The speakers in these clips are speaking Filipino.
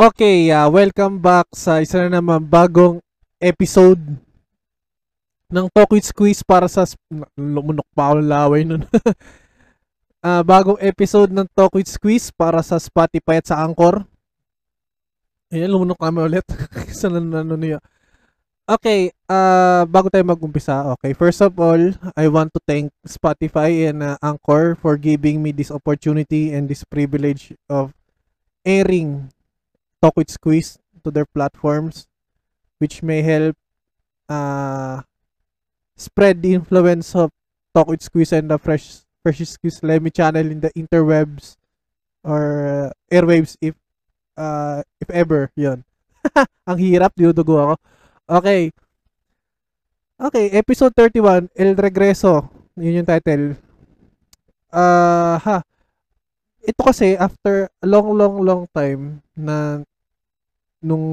Okay, uh, welcome back sa isa na naman bagong episode ng Talk with Squeeze para sa... Lumunok pa ako laway nun. Ah, bagong episode ng Talk with Squeeze para sa Spotify at sa Anchor. Ayan, lumunok kami ulit. sa nan- ano niya. Okay, uh, bago tayo mag-umpisa, okay, first of all, I want to thank Spotify and uh, Anchor for giving me this opportunity and this privilege of airing Talk with Squeeze to their platforms, which may help uh, spread the influence of Talk with Squeeze and the Fresh Fresh Squeeze Lemmy channel in the interwebs or uh, airwaves if uh, if ever, yon. Ang hirap, dinudugo ako. Okay. Okay, episode 31, El Regreso. Yun yung title. Ah, ha. Ito kasi after a long long long time na nung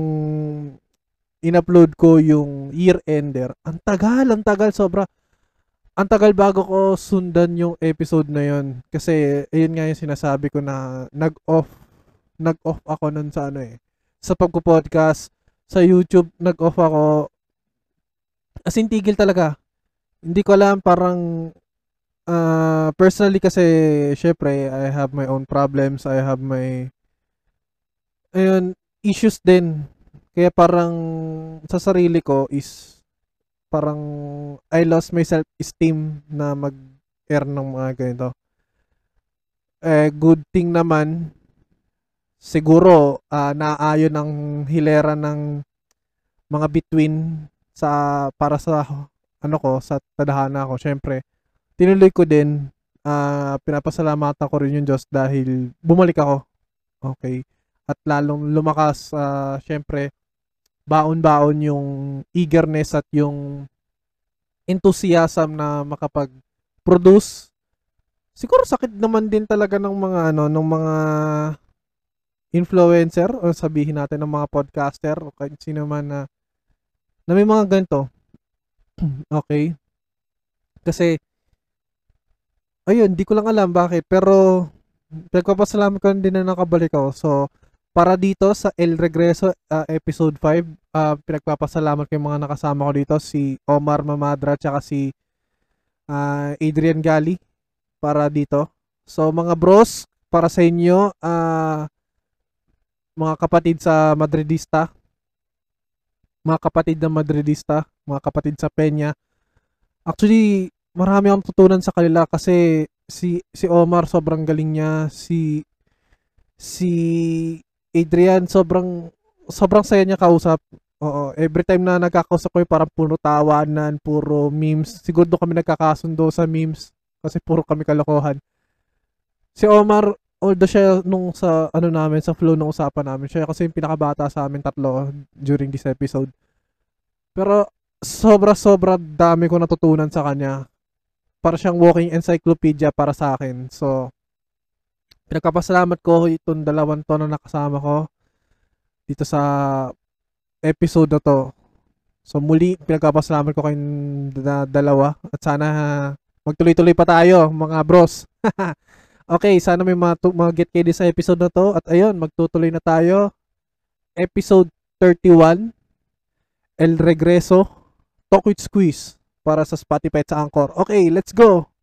in-upload ko yung year ender, ang tagal, ang tagal sobra. Ang tagal bago ko sundan yung episode na yun. Kasi, ayun nga yung sinasabi ko na nag-off, nag-off ako nun sa ano eh. Sa pagpo-podcast, sa YouTube, nag-off ako. As in, tigil talaga. Hindi ko alam, parang, ah, personally kasi, syempre, I have my own problems. I have my, ayun, issues din. Kaya parang, sa sarili ko is, parang I lost my self-esteem na mag-air ng mga ganito. Eh, good thing naman, siguro, ah, naayon ng hilera ng mga between sa, para sa, ano ko, sa tadhana ko. Syempre, tinuloy ko din, ah, pinapasalamatan ko rin yung Diyos dahil bumalik ako. Okay. At lalong lumakas, ah, syempre, baon-baon yung eagerness at yung enthusiasm na makapag-produce. Siguro sakit naman din talaga ng mga ano, ng mga influencer o sabihin natin ng mga podcaster o kahit sino man na na may mga ganito. okay? Kasi ayun, di ko lang alam bakit pero nagpapasalamat ko din na nakabalik ako. So, para dito sa El Regreso uh, episode 5, uh, pinagpapasalamat ko yung mga nakasama ko dito, si Omar Mamadra tsaka si uh, Adrian Gali para dito. So mga bros, para sa inyo, uh, mga kapatid sa Madridista, mga kapatid ng Madridista, mga kapatid sa Peña. Actually, marami akong tutunan sa kanila kasi si si Omar sobrang galing niya, si si Adrian, sobrang sobrang saya niya kausap. Oo, every time na nagkakausap ko, parang puro tawanan, puro memes. Siguro doon kami nagkakasundo sa memes kasi puro kami kalokohan. Si Omar, although siya nung sa ano namin, sa flow ng usapan namin, siya kasi yung pinakabata sa amin tatlo during this episode. Pero sobra-sobra dami ko natutunan sa kanya. Para siyang walking encyclopedia para sa akin. So, pinagpapasalamat ko itong dalawang to na nakasama ko dito sa episode na to. So muli, pinagpapasalamat ko kayong dalawa at sana magtuloy-tuloy pa tayo mga bros. okay, sana may mga, mga get kayo sa episode na to at ayun, magtutuloy na tayo. Episode 31 El Regreso Talk with Squeeze para sa Spotify at sa Anchor. Okay, let's go!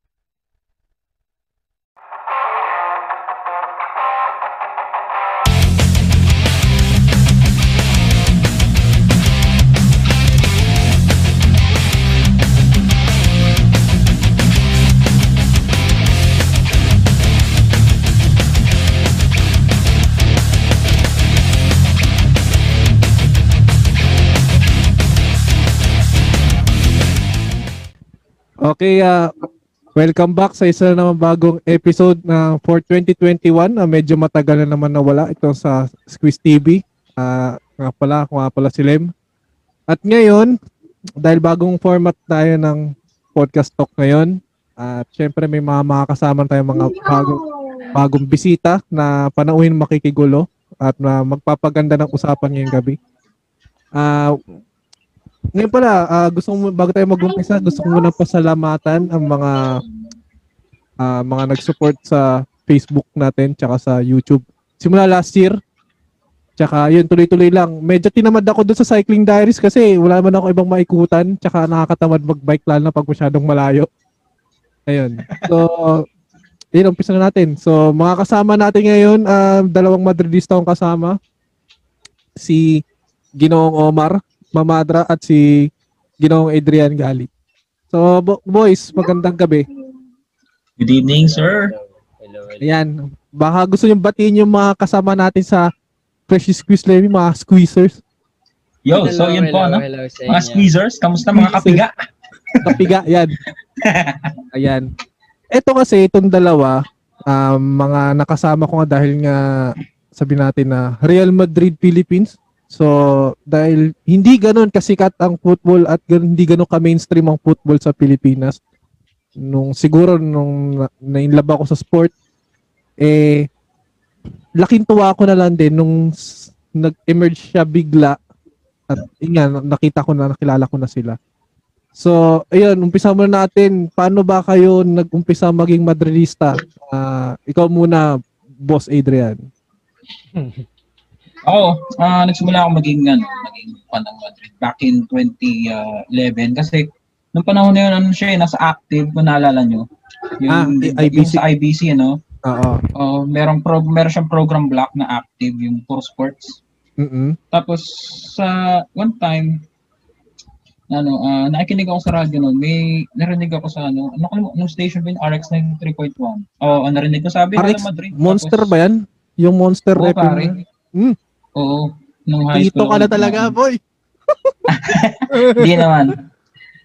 Okay, uh, welcome back sa isa na naman bagong episode ng for 2021 na uh, medyo matagal na naman nawala ito sa Squeeze TV. Uh, nga pala, ako nga pala si Lem. At ngayon, dahil bagong format tayo ng podcast talk ngayon, at uh, syempre may mga makakasama tayong mga bagong, bagong bisita na panauhin makikigulo at uh, magpapaganda ng usapan ngayong gabi. Uh, ngayon pala, uh, gusto ko bago tayo mag-umpisa, gusto ko muna pasalamatan ang mga uh, mga nag-support sa Facebook natin tsaka sa YouTube. Simula last year, Tsaka yun, tuloy-tuloy lang. Medyo tinamad ako doon sa cycling diaries kasi wala man ako ibang maikutan. Tsaka nakakatamad mag-bike lalo na pag masyadong malayo. Ayun. So, yun, umpisa na natin. So, mga kasama natin ngayon, ah, dalawang Madridista akong kasama. Si Ginoong Omar Mamadra at si Ginoong Adrian Gali. So, bo- boys, magandang gabi. Good evening, sir. Hello, hello. Ayan. Baka gusto yung batiin yung mga kasama natin sa Fresh Squeeze Levy, mga squeezers. Yo, Hello, so yun po, hello, ano? hello sa Mga squeezers, kamusta mga kapiga? Kapiga, yan. Ayan. Ito kasi, itong dalawa, um, mga nakasama ko nga dahil nga sabi natin na Real Madrid Philippines. So, dahil hindi ganun kasikat ang football at hindi ganun ka-mainstream ang football sa Pilipinas. Nung siguro nung na- nainlove ako sa sport, eh, laking tuwa ko na lang din nung nag-emerge siya bigla at nga, nakita ko na, nakilala ko na sila. So, ayun, umpisa muna natin. Paano ba kayo nag-umpisa maging Madridista? Ah, ikaw muna, Boss Adrian. Oo, ah nagsimula ako maging, ano, maging fan ng Madrid back in 2011 kasi nung panahon na yun, ano siya, eh, nasa active, kung naalala nyo. Yung, Ah, yung IBC. sa IBC, ano, Oo. oh, merong pro, meron siyang program block na active, yung for sports. Mm-mm. Tapos, sa one time, ano, ah nakikinig ako sa radyo noon, may narinig ako sa ano, ano ko nung station ba yun? RX 93.1. Oo, oh, narinig ko sabi RX Madrid. Monster Tapos- ba yan? Yung Monster Oo, FM? Mm. Oo. Nung high Tito school. ka na talaga, boy. Hindi naman.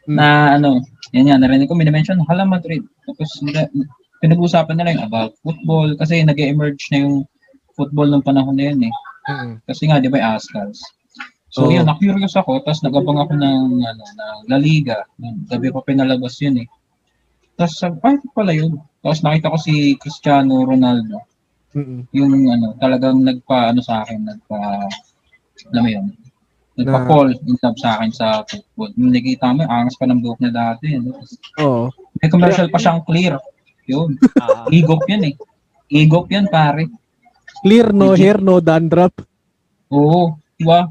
Mm. na ano, yan yan, narinig ko, minimension, Hala Madrid. Tapos nila- pinag-uusapan nila yung about football kasi nag emerge na yung football ng panahon na yun eh. Mm-mm. Kasi nga, di ba, ASCALs. So Oo. yun, na-curious ako, tapos nagabang ako ng, ano, ng La Liga. Gabi pa pinalabas yun eh. Tapos ay, pala yun. Tapos nakita ko si Cristiano Ronaldo. Mm-mm. yung ano, talagang nagpa ano sa akin, nagpa alam mo yun, nagpa-fall in love sa akin sa football. Yung nakita mo, angas pa ng buhok niya dati. Ano? Oo. May commercial pa siyang clear. Yun. Ah, Igop yun eh. Igop yun, pare. Clear, no hair, no dandruff. Oo. Diba?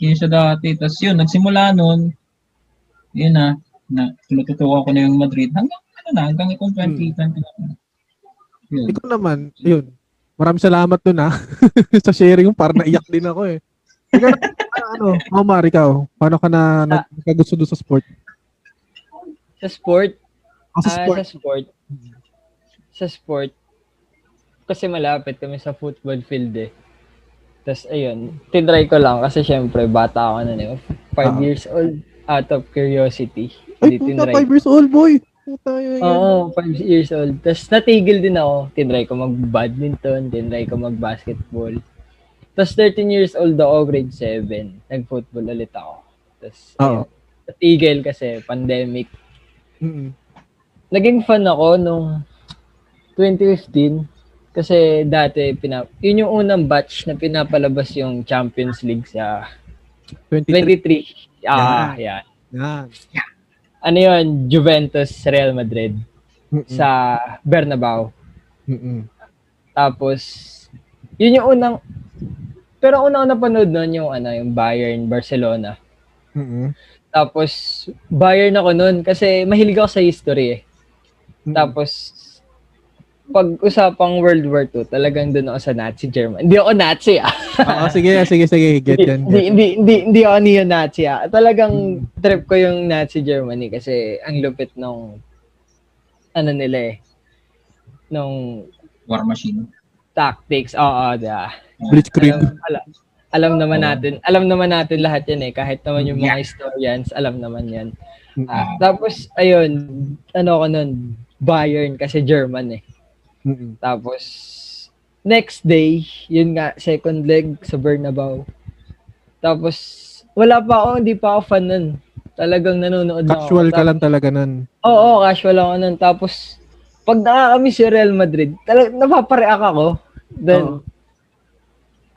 Yun siya dati. Tapos yun, nagsimula nun, yun na, na tinututuwa ko na yung Madrid hanggang ano na, hanggang itong 2020 na. Yun. Ikaw naman, yun. Maraming salamat dun ha. sa sharing mo, parang naiyak din ako eh. Ikaw na, ano, Omar, ikaw, paano ka na nag- nagkagusto doon sa sport? sa sport, Oh, sa ah, sport. sa sport, sa sport, kasi malapit kami sa football field eh. Tapos ayun, tinry ko lang kasi syempre bata ako na eh. Five Ah. years old, out of curiosity. Ay, puta. 5 years old, boy. Puta, yan. Oo, five years old. Tapos natigil din ako. Tinry ko mag-badminton, tinry ko mag-basketball. Tapos 13 years old ako, grade 7. Nag-football ulit ako. Tapos, ayun, natigil kasi pandemic. Mm-mm. Naging fan ako nung 2015 kasi dati pinap yun yung unang batch na pinapalabas yung Champions League sa 23. 23. Ah, yan. Yan. Ano yun? Juventus Real Madrid Mm-mm. sa Bernabeu. Mm-mm. Tapos, yun yung unang, pero unang napanood nun yung, ano, yung Bayern, Barcelona. Mm-mm. Tapos, Bayern ako nun kasi mahilig ako sa history eh. Mm-mm. Tapos, pag usapang World War II, talagang doon ako sa Nazi Germany. Hindi ako Nazi ah. Oo, sige, sige, sige. Get yan. Hindi, hindi, hindi, hindi ako neo-Nazi ah. Talagang trip ko yung Nazi Germany kasi ang lupit nung ano nila eh. Nung War machine. tactics. Oo, diba? Blitzkrieg. Alam, alam, alam naman natin, alam naman natin lahat yan eh. Kahit naman yung mga historians, alam naman yan. Mm-mm. Ah, tapos, ayun, ano ko nun, Bayern kasi German eh. Mm-mm. Tapos, next day, yun nga, second leg sa Bernabeu. Tapos, wala pa ako, hindi pa ako fan nun. Talagang nanonood lang ako. Casual ka lang talaga nun. Oo, casual ako nun. Tapos, pag nakakami si Real Madrid, talaga napapareact ako. Then, Oo.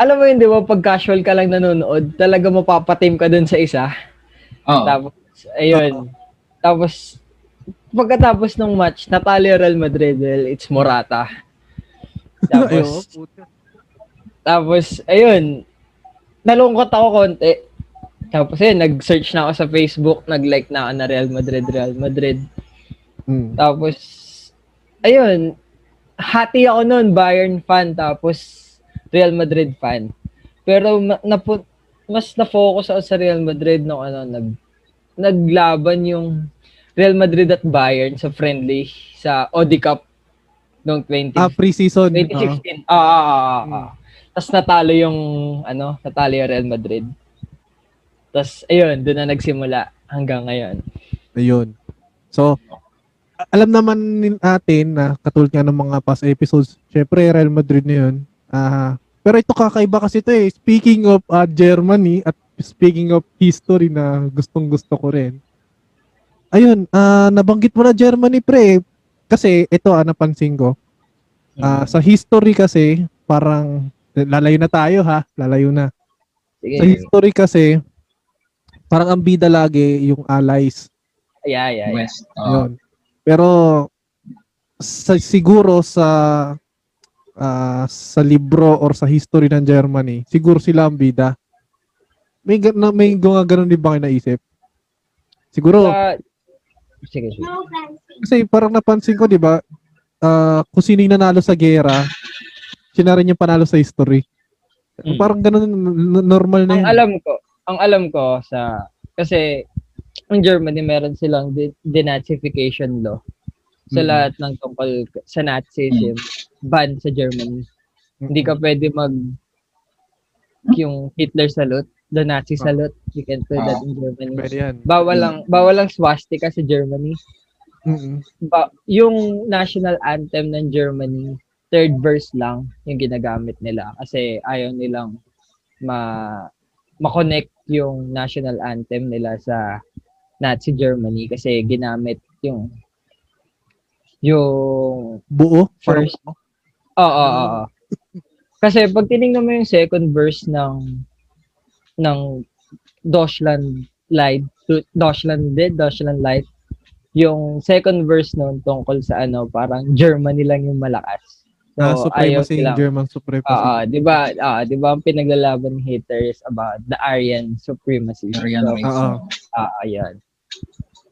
alam mo yun, di ba, pag casual ka lang nanonood, talaga mapapatim ka dun sa isa. Oo. Tapos, ayun. Tapos, pagkatapos ng match, natalo Real Madrid. Well, it's Morata. Tapos, tapos, ayun. nalungkot ako konti. Tapos yun, nag-search na ako sa Facebook, nag-like na ako na Real Madrid, Real Madrid. Mm. Tapos, ayun, hati ako noon, Bayern fan, tapos Real Madrid fan. Pero ma- napu- mas na-focus ako sa Real Madrid nung ano, nag, naglaban yung Real Madrid at Bayern sa friendly sa Audi Cup noong 20, Ah, pre-season. ah. 2016. Ah, ah, ah, ah, ah. Tapos natalo yung, ano, natalo yung Real Madrid. Tapos, ayun, doon na nagsimula hanggang ngayon. Ayun. So, alam naman natin na katulad nga ng mga past episodes, syempre Real Madrid na yun. Ah, pero ito kakaiba kasi ito eh. Speaking of ah, Germany at speaking of history na gustong gusto ko rin. Ayun, ah, nabanggit mo na Germany pre. Kasi ito ah, napansin ko. Ah, sa history kasi, parang lalayo na tayo ha, lalayo na. Sige. Sa history kasi, parang ang bida lagi yung allies. Yeah, yeah, yeah. West. Oh. Yun. Pero sa siguro sa ah, sa libro or sa history ng Germany, siguro sila ang bida. May na, may mga ganun din ba kayo naisip? Siguro Sa- sige, sige. kasi parang napansin ko 'di ba? ah, kung sino yung nanalo sa gera, siya na rin yung panalo sa history. Mm. Parang ganun n- normal na Ang yun. alam ko, ang alam ko sa kasi ang Germany meron silang de- denazification law sa Mm. lahat ng tungkol sa Nazism ban sa Germany. Hindi ka pwede mag yung Hitler salute, the Nazi salute, you can do that in Germany. Pwede yan. Bawal lang bawal lang swastika sa Germany. Mm-mm. Ba, yung national anthem ng Germany, third verse lang yung ginagamit nila kasi ayaw nilang ma ma-connect yung national anthem nila sa Nazi Germany kasi ginamit yung yung Buo. First. Oo, oo, oo. Kasi pag tiningnan mo yung second verse ng ng Deutschland Light, Deutschland Dead, Deutschland Light, yung second verse nun tungkol sa ano, parang Germany lang yung malakas. Ah, So, supremacy, ayaw silang, German supremacy. Oo, 'di ba? Ah, 'di ba ang pinaglalaban ng haters about the Aryan supremacy. Aryan So, race. Oo. Ah, ayan.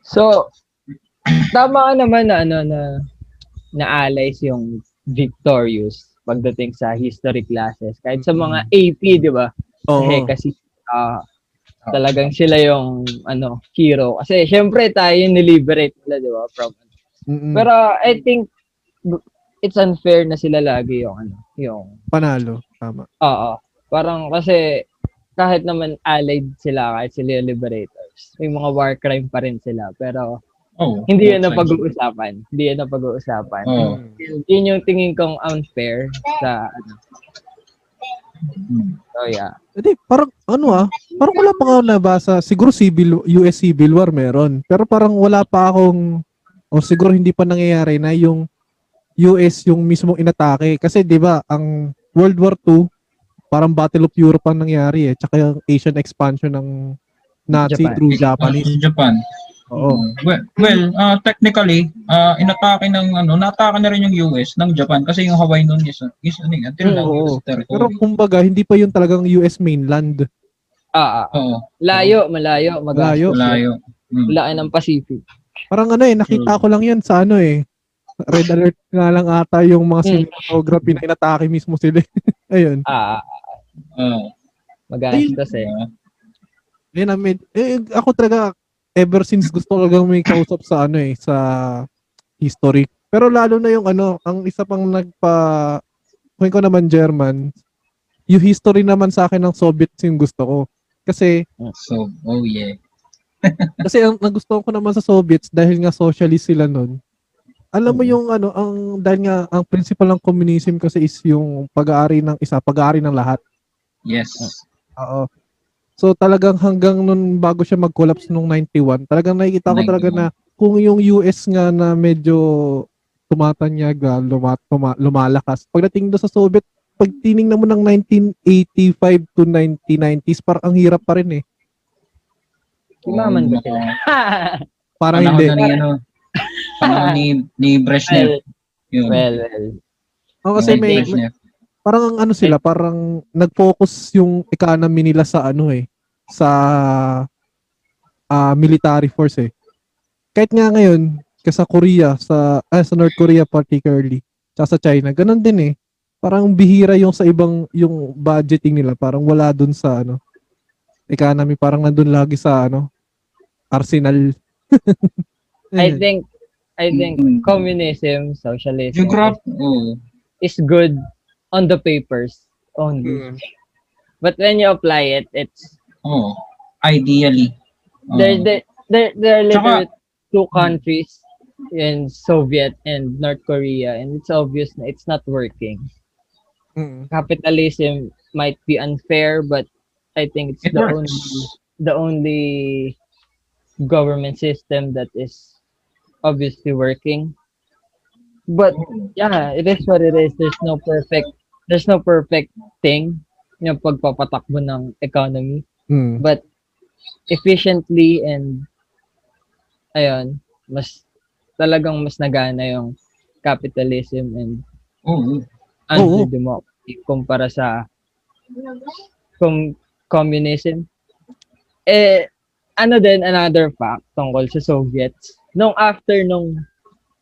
So, tama ka naman na ano na na allies yung victorious pagdating sa history classes. Kahit sa mga AP, di ba? Oo. Eh, kasi ah, talagang sila yung ano, hero. Kasi syempre tayo yung niliberate nila, di ba? From Mm-mm. Pero I think it's unfair na sila lagi yung ano, yung panalo. Tama. Oo. Parang kasi kahit naman allied sila, kahit sila yung liberators, may mga war crime pa rin sila. Pero Oh, hindi yun sides. pag-uusapan. Hindi yun na pag-uusapan. Oo. Mm. Yun yung tingin kong unfair sa ano. Mm. So yeah. Hindi, parang ano ah, parang wala pa nga ako nabasa. Siguro civil, US Civil War meron. Pero parang wala pa akong, o siguro hindi pa nangyayari na yung US yung mismong inatake. Kasi di ba ang World War II, parang Battle of Europe ang nangyari eh. Tsaka yung Asian expansion ng Nazi Japan. through Japanese. Japan. Oo. Well, well ah, technically, ah, inatake ng ano, natake na rin yung US ng Japan kasi yung Hawaii noon is, is ano yan, until now. US territory. Pero kumbaga, hindi pa yun talagang US mainland. Ah, ah. Oo, Layo, malayo, mag Layo. malayo. Mm. Laki ng Pacific. Parang ano eh, nakita ko lang yan sa ano eh. Red alert nga lang ata yung mga Hmm. cinematography na inatake mismo sila. Ayun. Ah, ah, Oo. magastos eh. Ah, Ayun, ah, eh, ako talaga, ever since gusto ko talagang may kausap sa ano eh, sa history. Pero lalo na yung ano, ang isa pang nagpa, kung ko naman German, yung history naman sa akin ng Soviets yung gusto ko. Kasi, so, oh yeah. kasi ang nagustuhan ko naman sa Soviets dahil nga socialist sila nun. Alam mo Oo. yung ano, ang dahil nga ang principle ng communism kasi is yung pag-aari ng isa, pag-aari ng lahat. Yes. Oo. So talagang hanggang nun bago siya mag-collapse nung 91, talagang nakikita ko talaga 91. na kung yung US nga na medyo tumatanyag, luma, tuma, lumalakas. Pagdating doon sa Soviet, pag tiningnan mo ng 1985 to 1990s, parang ang hirap pa rin eh. Imaman ba sila? Parang hindi. na ni, ano, panahon ni, ni well, Brezhnev. Yun. well, well. Oo, kasi may, may, Brezhnev. Parang ang ano sila, parang nag-focus yung economy nila sa ano eh, sa ah, military force eh. Kahit nga ngayon, kasi sa Korea, sa, ah, sa North Korea particularly, tsaka sa China, ganun din eh. Parang bihira yung sa ibang, yung budgeting nila, parang wala dun sa ano, economy, parang nandun lagi sa ano, arsenal. I think I think Mm. communism, socialism Geograph, oh. is good on the papers only. Mm. But when you apply it, it's Oh, ideally. Oh. there there there there are literally two countries in Soviet and North Korea and it's obvious na it's not working. Mm. Capitalism might be unfair but I think it's It the works. only the only government system that is obviously working. But yeah, it is what it is. There's no perfect there's no perfect thing yung pagpapatakbo ng economy. Mm. But efficiently and ayun, mas talagang mas nagana yung capitalism and Oo. anti-democracy kumpara sa com- communism. Eh, ano din, another fact tungkol sa Soviets. Nung after nung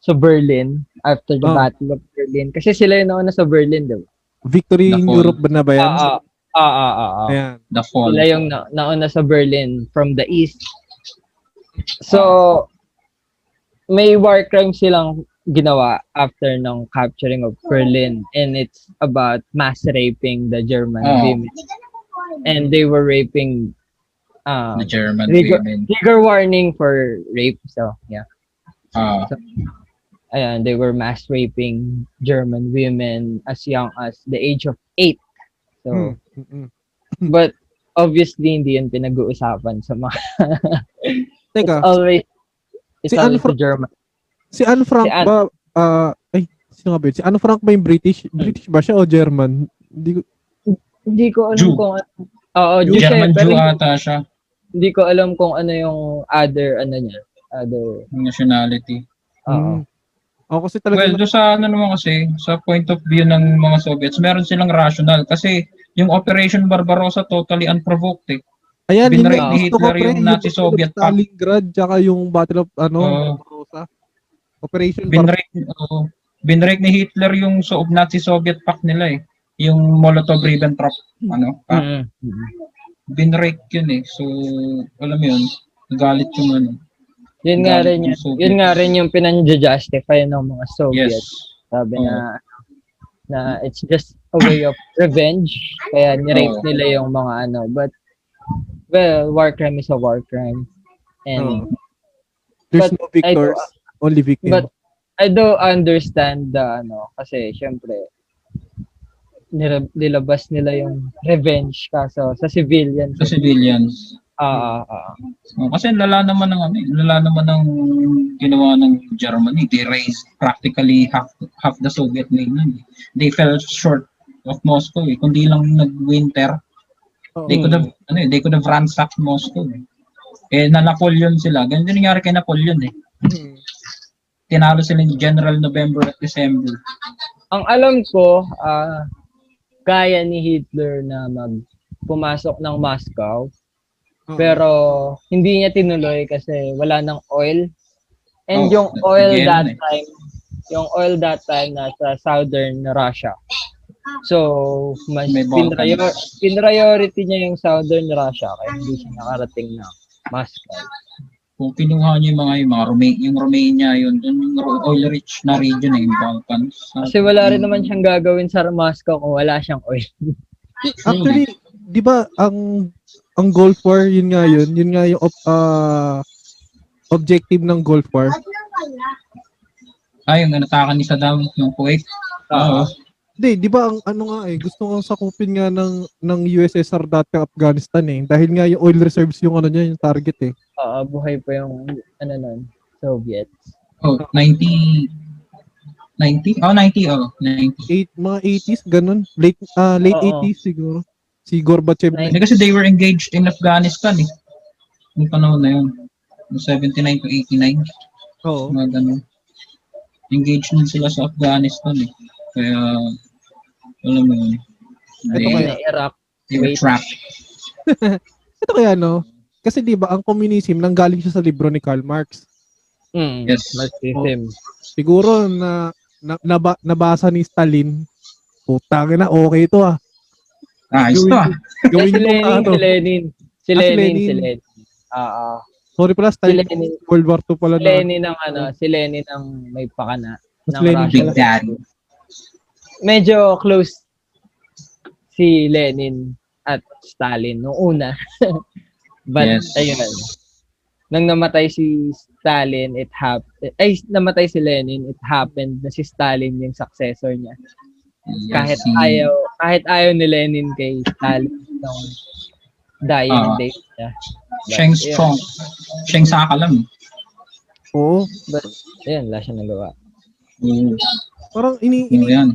sa Berlin, after the Oh. Battle of Berlin, kasi sila yung nauna sa Berlin, di ba? Victory in fall. Europe ba na ba yan? Ah, ah, ah, ah, ah, ah. Ayan. The fall. Sila yung na, nauna sa Berlin from the east. So, may war crime silang ginawa after ng capturing of Berlin and it's about mass raping the German Oh. women. And they were raping uh, The German Trigger- women. trigger warning for rape. So, yeah. Ah, Ayan, they were mass raping German women as young as the age of eight. So, Mm. Mm-mm. but obviously hindi yan pinag-uusapan sa mga Teka, always it's Si Anne always the German. si Anne Frank si Anne- ba, ah, ay, sino nga ba yun? Si Anne Frank ba yung British? British ba siya o German? Hindi ko, Hindi ko alam Jew. kung ano. Oo, Jew siya, German pero Jew ata siya. hindi ko alam kung ano yung other ano niya. Other Nationality. oo. Mm. Ako kasi talaga, Well, do sa ano naman kasi, sa point of view ng mga Soviets, meron silang rational kasi yung Operation Barbarossa totally unprovoked eh. ayan, yun binrape yung ni gusto ko, Hitler pre, yung Nazi Soviet Pact. Stalingrad, tsaka yung Battle of, ano, Oo. Barbarossa. Operation Barbarossa. Binrake, oh, binrake ni Hitler yung so, Nazi Soviet Pact nila eh. Yung Molotov-Ribbentrop, ano, pact. Mm, mm. Binrake yun eh. So, alam mo yun, nagalit yung ano. Yun nga rin yung yun. Soviets. Yun nga rin yung pinanja-justify ng mga Soviets. Yes. Sabi Oo. na na it's just a way of revenge. Kaya ni-rape Oo. nila yung mga ano. But, well, war crime is a war crime. And, Oo. There's But no victors, only victims. but, I do understand the ano, kasi syempre, nilabas nila yung revenge kaso sa civilians. Sa civilians. Ah, ah, ah. Oh, kasi lala naman ng ano, eh, lala naman ng ginawa ng Germany. They raised practically half half the Soviet Union. They fell short of Moscow eh. Kundi lang nag-winter, Oo. they could have ano eh, they could have ransacked Moscow. Eh. Eh na Napoleon sila. Ganun din nangyari kay Napoleon eh. Mm. Tinalo sila ni General November at December. Ang alam ko, ah, kaya ni Hitler na mag pumasok ng Moscow Pero hindi niya tinuloy kasi wala ng oil. And Oh, yung oil nagiging that eh. time, yung oil that time nasa southern Russia. So, mas pinrayo- pinriority niya yung southern Russia kaya hindi siya nakarating na Moscow. Kung kinuha niyo yung mga yung mga Roma- yung Romania yun, dun yung oil rich na region eh, yung Balkans. Kasi wala rin naman siyang gagawin sa Moscow kung wala siyang oil. Actually, di ba ang ang Gulf War, yun nga yun, yun nga yung ob- ah, objective ng Gulf War. Ah, yung natakan ni Saddam, yung Kuwait. Oo. Hindi, di ba ang ano nga eh, gusto nga sakupin nga ng ng USSR dati ang Afghanistan eh. Dahil nga yung oil reserves yung ano niya, yung target eh. Oo, buhay pa yung ano nun, Soviets. Oh, 90 90? Oh, 90 oh, 90. Eight, mga 80s, ganun. Late ah late Oo. 80s siguro. Si Gorbachev. Nine- Eh, kasi they were engaged in Afghanistan eh. Yung panahon na yun. Yung 79 to 89. Oo. Mga ganun. Engaged din sila sa Afghanistan eh. Kaya, Alam mo yun. Ito kaya. Iraq. they were trapped. Ito kaya, no? Kasi di ba ang communism nanggaling siya sa libro ni Karl Marx. Mm, Yes. Marxism. Siguro na, na naba- nabasa ni Stalin, putang na, okay to ah. Ah, ito ah. Eh, Gawin si Lenin, ano. si Lenin. Si Ah, si Lenin, Lenin. si Lenin. Oo. Sorry pala, Si Stalin. Lenin, World War II pala si na. Lenin ang ano, si Lenin ang may pakana. Mas ng Lenin Russia. Big Daddy. Medyo close si Lenin at Stalin nung una. But Yes. ayun. Nang namatay si Stalin, it happened. Ay, namatay si Lenin, it happened na si Stalin yung successor niya. Kahit Si- ayaw, kahit ayaw ni Lenin kay Stalin nung dying Ah. date niya. Sheng But, Strong. Sheng Saka lang. Oo. But, ayun, wala siya nagawa. Oo. Parang ini, ini, yan.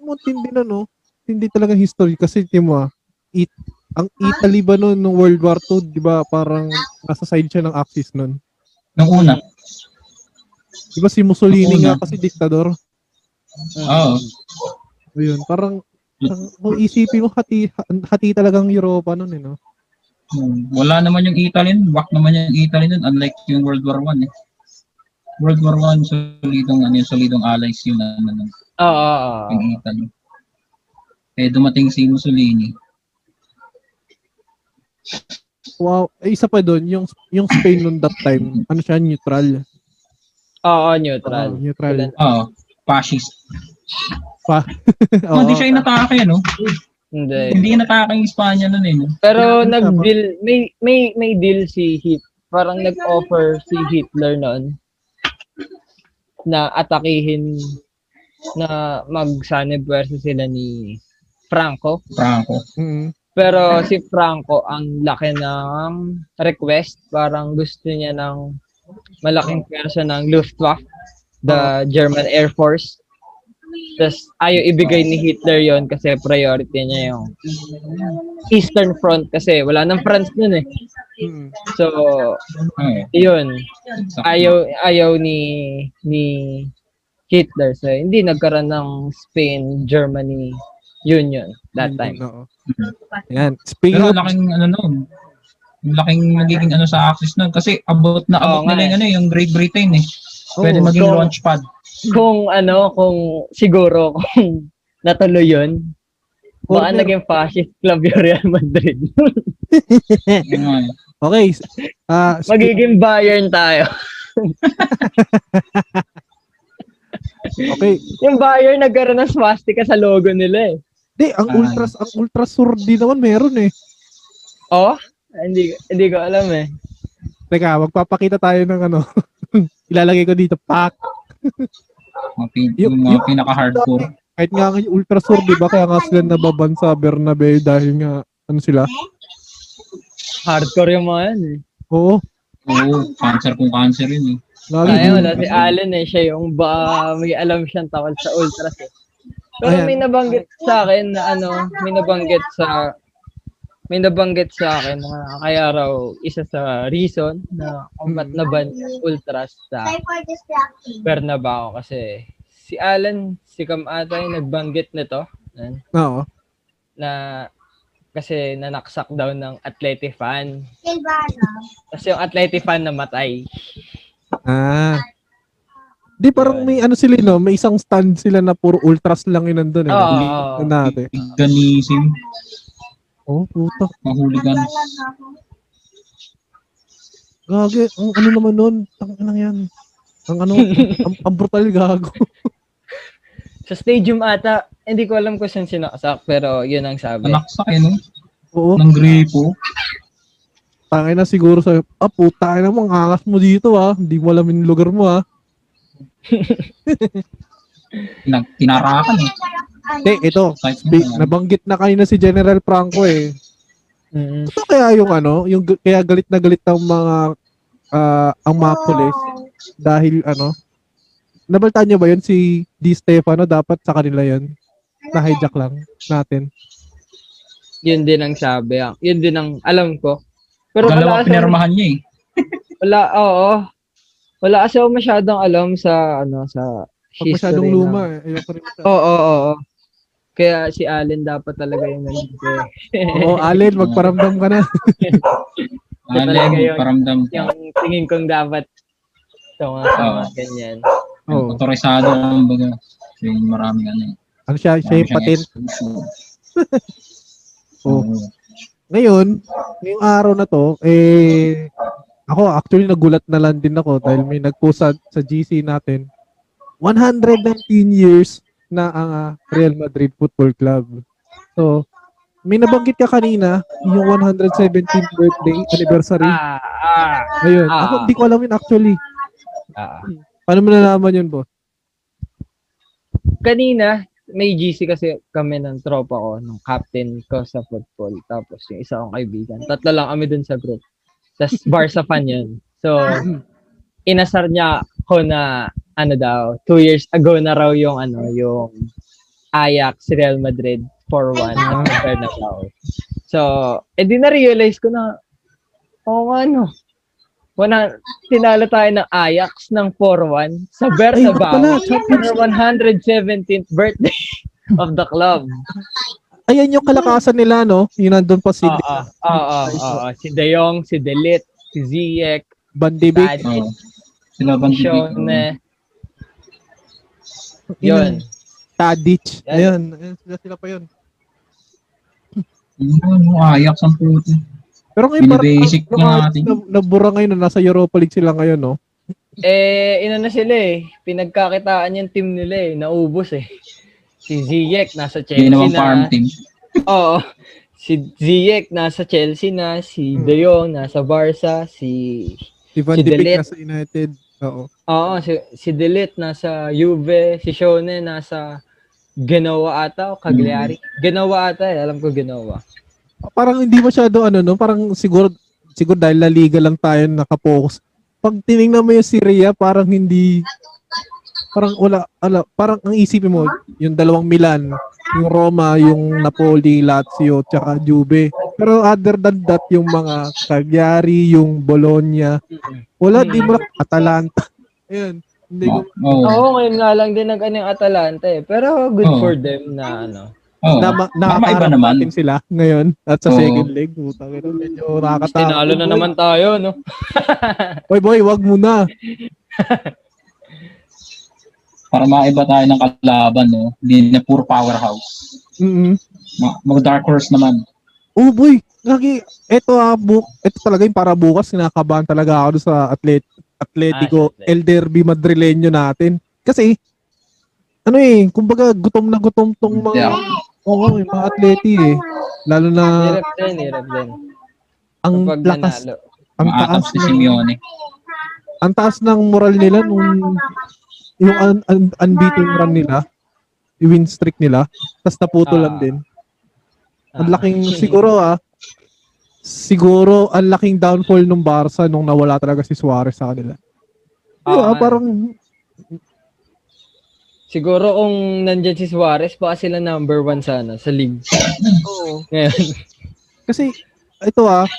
mo tindi na no. Hindi talaga history kasi di mo ah, it, ang Italy ba noon nung World War II, di ba parang nasa side siya ng Axis noon. Nung una. Di ba si Mussolini nga kasi diktador. Oo. Ayun, parang kung isipin mo hati hati talagang Europa noon eh no. Hmm. Wala naman yung Italy. Wak naman yung Italy nun. Unlike yung World War One eh. World War One, solidong, ano, yung solidong allies yun na, ano, Oo, oo. yung Italy. Eh, dumating si Mussolini. Wow, eh, isa pa doon yung yung Spain noon that time, ano siya neutral. Oo, Oo, neutral. neutral. Oo. fascist. Pa. Oh, hindi siya inatake, no? Hindi. Hindi inatake yung Espanya nun eh. no? Pero nag-deal, may, may, may deal si Hit. Parang nag-offer si Hitler noon na atakihin na mag-sanib sila ni Franco. Franco. Mm. Pero si Franco, ang laki ng request. Parang gusto niya ng malaking pwersa ng Luftwaffe, the German Air Force. Tapos ayaw ibigay ni Hitler yon kasi priority niya yung Eastern Front kasi wala nang France nun eh. So, yun. Ayaw, ayaw ni ni Hitler. So, hindi nagkaroon ng Spain, Germany Union that time. Oo. Yan. Speaking Pero of, laking ano nun. Yung laking magiging ano sa Axis nun. Kasi about na about nga nila yung, eh. ano, yung Great Britain eh. Pwede Oo, maging so- launch pad. Kung ano, kung siguro kung natuloy yun, baka naging fascist club yung Real Madrid. Okay. Ah, spe- Magiging Bayern tayo. okay. Yung Bayern nagkaroon ng swastika sa logo nila eh. Di, ang Ay. ultras, ang ultras surdi naman meron eh. Oh? Hindi, hindi ko alam eh. Teka, magpapakita tayo ng ano. Ilalagay ko dito, pak. Mga, pin- Yung- yung mga pinaka-hardcore. Kahit nga yung ultra sur, di ba? Kaya nga sila nababan sa Bernabeu dahil nga, ano sila? Hardcore yung mga yan eh. Oo. Oo, cancer kung cancer yun eh. Lagi Ay, wala si Allen eh. Siya yung ba, may alam siyang tawag sa ultras eh. Pero Ayan. may nabanggit sa akin na ano, may nabanggit sa may nabanggit sa akin na kaya raw isa sa reason na kung ba't naban yung ultras sa Bernabao kasi si Alan, si Cam ata yung nagbanggit nito Oo. na kasi nanaksak daw ng Atleti fan. Kasi yung Atleti fan namatay. Ah. Di parang may ano sila, no? May isang stand sila na puro ultras lang yun nandun eh. Oo. Nakikita natin. Veganism, Oh, puta. mahuligan. Gagi, ang ano naman nun? Ang anong yan? Ang ano, ang, ang brutal gago. Sa stadium ata, hindi ko alam kung saan sinaksak pero yun ang sabi. Nanaksak eh, no? Oo. Ng gripo. Tangay na siguro sa ah, puta na mo, ang angas mo dito ah. Hindi mo alam yung lugar mo ah. Tinarakan eh. Hindi, ito. Bi- nabanggit na kanina si General Franco eh. Mm. Ito kaya yung ano, yung g- kaya galit na galit ang mga ah, ang mga pulis dahil ano, nabaltaan niyo ba yun si Di Stefano dapat sa kanila yun? Na hijack lang natin. Yun din ang sabi. ah. Yun din ang alam ko. Pero Dalawa wala kasi, pinirmahan niya eh. wala, oo. Wala kasi ako masyadong alam sa, ano, sa Pag masyadong history luma ng- eh. Ayoko rin. Oo, oo, oo. Kaya si Allen dapat talaga yung nandito. Oo, Allen, magparamdam ka na. Ito talaga Alam, yun. paramdam. yung tingin kong dapat ito nga sa mga ganyan. Oo. Otorisado ang baga. Kasi maraming ano eh. Ano siya, siya yung patent. Oo. Ngayon, ngayong araw na to, eh, ako actually nagulat na lang din ako dahil may nagpost sa, sa GC natin, 119 years na ang ah, Real Madrid Football Club. So, may nabanggit ka kanina, yung 117th birthday anniversary. Ah, ah, Ayun. ah. Ako, di ko alam yun actually. ah. Paano mo nalaman yun, boss? Kanina, may GC kasi kami ng tropa ko, ng captain ko sa football. Tapos yung isa kong kaibigan. Tatlo lang kami dun sa group. Tapos Barca fan yun. So, inasar niya ko na ano daw, two years ago na raw yung ano, yung Ajax Real Madrid 4-1 Ah. at Bernabeu. So, edi na-realize ko na, oo nga no. Wana, tinalo tayo ng Ajax ng 4-1 sa Bernabeu for 117th birthday of the club. Ayan yung kalakasan nila, no? Yung nandun pa si Oo, oo, oo. Si De Jong, si Delit, si Ziyech, de Beek. Tadic, Oo. Sila bang Shone. Yun. Tadic. Yan. Ayan, sila, sila pa yun. Yung ayak sa puto. Pero ngayon parang Binibasic parang- na natin. na- nabura ngayon na nasa Europa League sila ngayon, no? Eh, ina na sila eh. Pinagkakitaan yung team nila eh. Naubos eh. Si Ziyech nasa Chelsea Hindi naman na. farm team. Oo. Si Ziyech nasa Chelsea na. Si Hmm. De Jong nasa Barca. Si Si Van Si de Beek nasa United. Oo. Oo, si, si Delit nasa Juve, si Shone nasa Genoa ata o Cagliari. Genoa ata eh, alam ko Genoa. Parang hindi masyado ano, no? Parang siguro siguro dahil La Liga lang tayo nakapokus. Pag tiningnan mo yung Syria, parang hindi parang wala, ala, parang ang isipin mo, yung dalawang Milan, yung Roma, yung Napoli, Lazio, tsaka Juve. Pero other than that, yung mga Cagliari, yung Bologna, wala, di mo na, Atalanta. Ayun. Hindi ko, Oo. Oo, ngayon nga lang din nag ano yung Atalanta eh. Pero good Oo. for them na ano. Oo. na, ma- nakakarap naman. natin sila ngayon at sa Oo. second leg. Putang ina, medyo nakakatakot. Tinalo na boy. naman tayo, no? Boy, boy, wag muna. Para maiba tayo ng kalaban, no? Hindi na puro powerhouse. mm Ma- Mag dark horse naman. Oh boy, lagi eto ah, bu ito talaga yung para bukas kinakabahan talaga ako sa atlet Atletico Ah, El Derby Madrileño natin. Kasi ano eh, kumbaga gutom na gutom tong mga Yeah. oo, yung mga atleti eh. Lalo na Hirap din, hirap din. ang Kapag lakas, nanalo. ang taas si ng, Simeone. ang taas ng moral nila nung yung un, un- unbeaten run nila, yung win streak nila, tapos naputo lang Ah. din. Ang Ah. laking siguro ah siguro ang laking downfall ng Barca nung nawala talaga si Suarez sa kanila. Oo Diba, parang Siguro kung nandyan si Suarez, baka sila number one sana sa league. Ngayon. kasi ito ah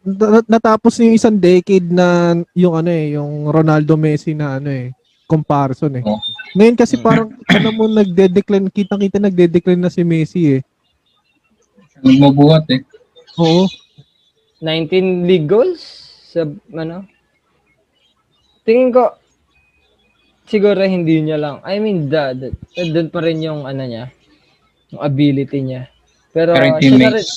na- natapos yung isang decade na yung ano eh, yung Ronaldo Messi na ano eh, comparison eh. Oh. Ngayon kasi parang ano mo nagde-decline, kitang-kita nagde-decline na si Messi eh. Mabuhat eh. Oo. 19 league goals sa ano tingin ko siguro hindi niya lang I mean da, da, doon pa rin yung ano niya yung ability niya pero, Pero yung siya, na rin, teammates.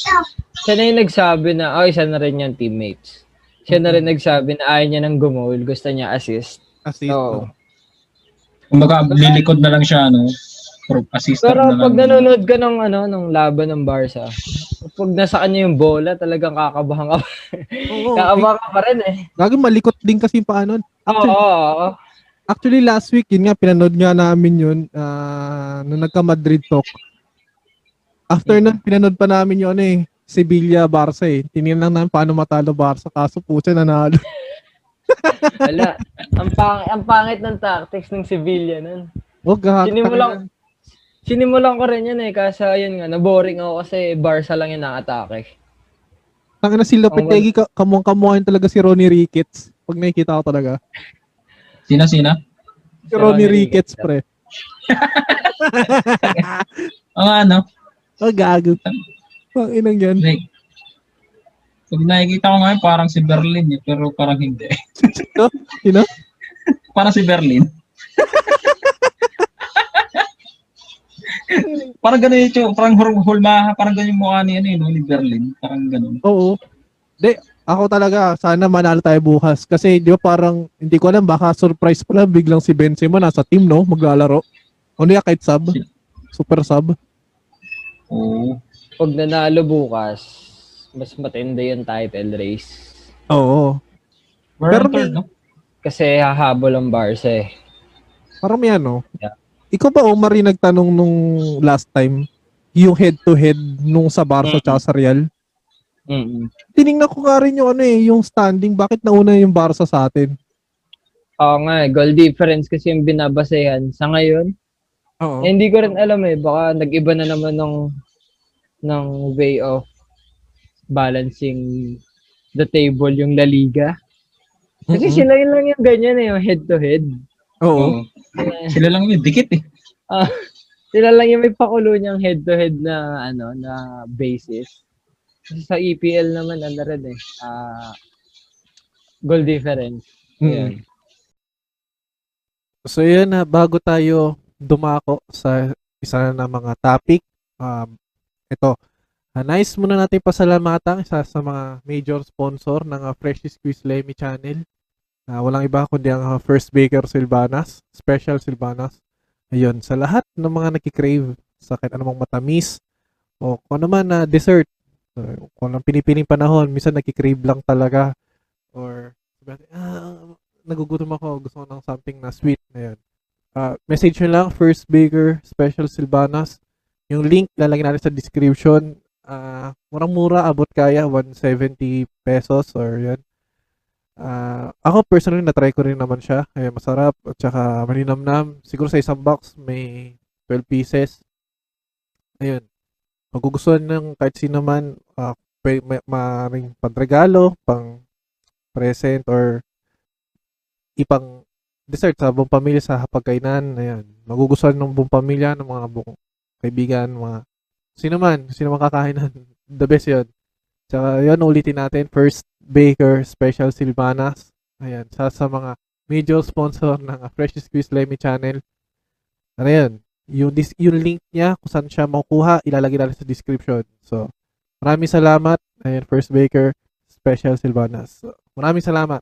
siya na yung nagsabi na oh isa na rin yung teammates siya na rin nagsabi na ayaw niya ng gumol gusto niya assist Assist. Oo. oh. Kumbaga, lilikod na lang siya, no? Pro assistant pero na lang. pag nanonood ka ng ano ng laban ng Barca pag nasa kanya yung bola talagang kakabahan ka Oo. kakabahan ka pa rin eh Lagi malikot din kasi yung paa nun. oo Actually, oo, oo. Actually, last week, yun nga, pinanood nga namin yun ah, nung nagka-Madrid talk. After nun, pinanood pa namin yun ano eh, Sevilla-Barca eh. Tinignan lang namin paano matalo Barca, kaso po siya nanalo. Wala. ang, pang, ang pangit ng tactics ng Sevilla nun. Huwag ka. Sinimulan, sinimulan ko rin yan eh. Kasi yun nga, naboring ako kasi Barca lang yung nakatake. Tanga na si Lopetegui, ka, kamuang-kamuhain talaga si Ronnie Ricketts. Pag nakikita ko talaga. Sina, sina? Si Ronnie Ricketts, pre. Ang ano, Oh, gago. Pang inang yan. like, pag nakikita ko ngayon, parang si Berlin eh, pero parang hindi. Sino? parang si Berlin. parang ganun yung tsura- parang hul- hulmaha, parang ganun yung mukha ni, ano, yun, ni Berlin. Parang ganun. Oo. De, ako talaga, sana manalo tayo bukas. Kasi, di ba parang, hindi ko alam, baka surprise pala, biglang si Benzema nasa team, no? Maglalaro. O niya kahit sub. Super sub. Oo. Pag nanalo bukas, mas matindi yung title race. Oo. We're Pero third, may- no? Kasi hahabol ang Barca eh. Parang may ano. Yeah. Ikaw ba, Omar, yung nagtanong nung last time, yung head-to-head nung sa Barca Mm. tsaka sa Real? mm Tiningnan ko nga rin yung ano eh, yung standing. Bakit nauna yung Barca sa atin? Oo nga, eh, goal difference kasi yung binabasehan. Sa ngayon, Oo. eh, hindi ko rin alam eh. Baka nag-iba na naman ng, ng way of balancing the table yung La Liga. Kasi Mm-mm. sila yun lang yung ganyan eh, yung head-to-head. Oo. Oo. Sila lang yun, dikit eh. sila lang yung may pakulo niyang head-to-head na ano na basis. Kasi sa EPL naman ano rin eh. ah, goal difference. Mm. Ayan. So yun na bago tayo dumako sa isa na mga topic, um, ito, ah, nice muna natin pasalamatan isa sa mga major sponsor ng uh, Fresh Squeeze Lemmy Channel. Ah, walang iba kundi ang ah, First Baker Silvanas, Special Silvanas. Ayun, sa lahat ng mga nakikrave sa kahit anumang matamis o kung ano man na dessert, uh, kung anong pinipiling panahon, minsan nakikrave lang talaga or ah, nagugutom ako, gusto ko ng something na sweet. Ayan. Ah, message nyo lang, First Baker, Special Silvanas. Yung link, lalagyan natin sa description. Ah, murang-mura, abot kaya, 170 pesos or yan. Ah, ako personally, na-try ko rin naman siya. Ayan, masarap, at saka malinamnam. Siguro sa isang box, may 12 pieces. Ayun. Magugustuhan ng kahit sino man, may, maaaring pangregalo, pang present, or ipang dessert sa buong pamilya sa hapagkainan. Ayan. Magugustuhan ng buong pamilya, ng mga buong kaibigan, mga sino man, sino man kakainan. The best yun. Tsaka yun, ulitin natin. First Baker Special Silvanas. Ayan. Sa, sa mga major sponsor ng uh, Fresh Squeeze Lemmy Channel. Ano yan? Yung, dis, yung link niya, kung saan siya makukuha, ilalagay natin sa description. So, maraming salamat. Ayan, First Baker Special Silvanas. So, maraming salamat.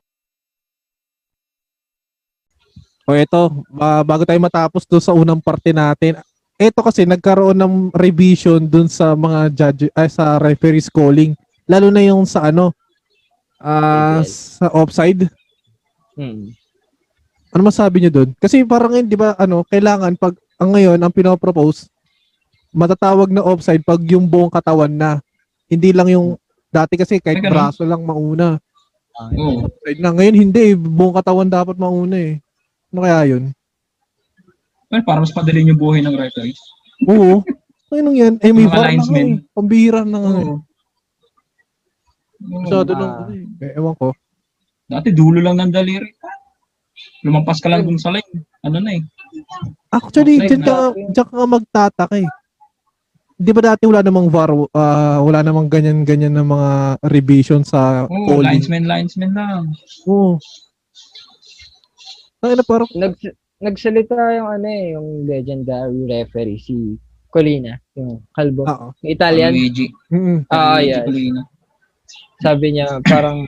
O ito, ba- bago tayo matapos doon sa unang parte natin, ito kasi nagkaroon ng revision doon sa mga judge ay sa referees calling. Lalo na yung sa ano ah APL. sa offside. Mm. Ano masabi niyo doon? Kasi parang yun, 'di ba, ano, kailangan pag ang ngayon ang pinopropose matatawag na offside pag yung buong katawan na. Hindi lang yung dati kasi kahit Ay, braso lang mauna. Oo. Offside na ngayon hindi, eh. buong katawan dapat mauna eh. Ano kaya yun? Well, para mas padali yung buhay ng referees. Oo. Anong yan? Eh, may Mga VAR na nga linesmen. eh. Pambihira na nga eh. Oo. Masyado nung, Ah. ano eh. Eh, ewan ko. Dati dulo lang ng daliri. Lumampas ka lang dun sa line. Ano na eh. Actually, Offside dyan ka, dyan ka magtataka eh. Di ba dati wala namang VAR, ah, wala namang ganyan-ganyan na mga revision sa Oo, calling? linesman, linesman lang. Oo. Ay, na parang, Nag, nagsalita yung ano eh, yung legendary referee, si Colina, yung kalbo. oo. Yung Italian. Luigi. Mm-mm. Ah, Luigi yes. Colina. Sabi niya, parang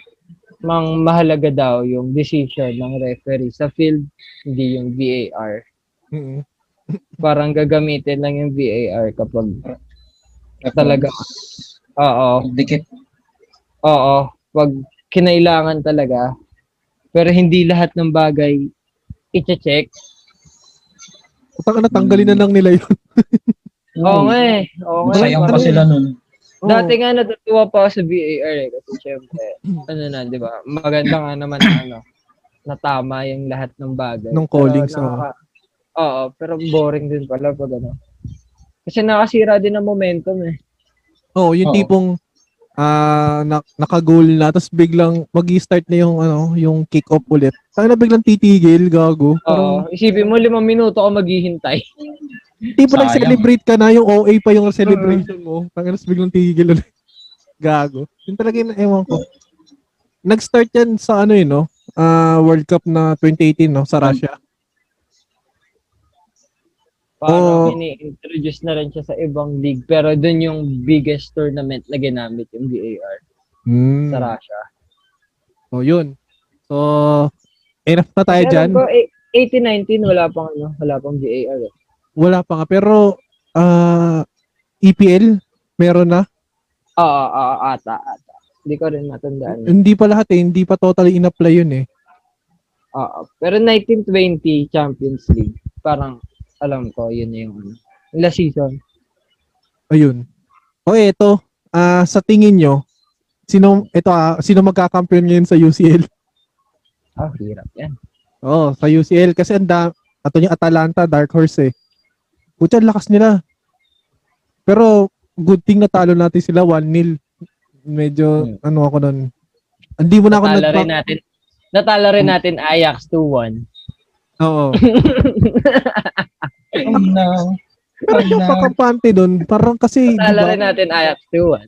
mang mahalaga daw yung decision ng referee sa field, hindi yung VAR. Mm-mm. Parang gagamitin lang yung VAR kapag talaga, oo, Dikit. oo, pag kinailangan talaga, pero hindi lahat ng bagay i-check. Putang na, tanggalin na lang nila yun. Oo nga eh. Oo nga. eh. Sayang pa sila nun. Oo. Dati nga natutuwa pa ako sa VAR eh. Kasi syempre, ano na, di ba? Maganda nga naman na ano, na tama yung lahat ng bagay. Nung callings, Pero nakaka- Oo, pero boring din pala pag ano. Kasi nakasira din ang momentum eh. Oo, yung Oo. tipong ah na, naka-goal na tapos biglang magi-start na yung ano, yung kick-off ulit. Tayo na biglang titigil, gago. Oo, isipin mo limang minuto ako maghihintay. Tipo Sayang. nag-celebrate ka na, yung OA pa yung celebration mo. Tangalas biglang tigil ulit. Gago. Yun talaga yung ewan ko. Nag-start yan sa ano yun, no? Ah, World Cup na 2018, no? Sa Russia. Parang Oo. ini-introduce na rin siya sa ibang league. Pero dun yung biggest tournament na ginamit yung VAR Hmm. sa Russia. So, yun. So, enough na tayo Meron dyan. ko, eh, 18-19, wala pang ano, wala pang VAR. Eh. Wala pa nga. Pero, ah, EPL, meron na. Oo, oo, ata, ata. Hindi ko rin matandaan. Hindi pa lahat eh. Hindi pa totally in-apply yun eh. Oo. Pero 1920 Champions League, parang alam ko, yun na yung ano. Last season. Ayun. O eto, ah sa tingin nyo, sino, ito ah, sino magkakampiyon ngayon sa UCL? Ah, hirap yan. Oo, sa UCL. Kasi anda, ato yung Atalanta, Dark Horse eh. Putya, lakas nila. Pero, good thing natalo natin sila 1-0. Medyo, Hmm. ano ako nun. Hindi mo na ako Natala nagpa- rin natin. Natala rin natin Ajax 2-1. Oo. Oh no. Pero yung pakampante doon, parang kasi, Natala diba, rin natin Ajax 2-1.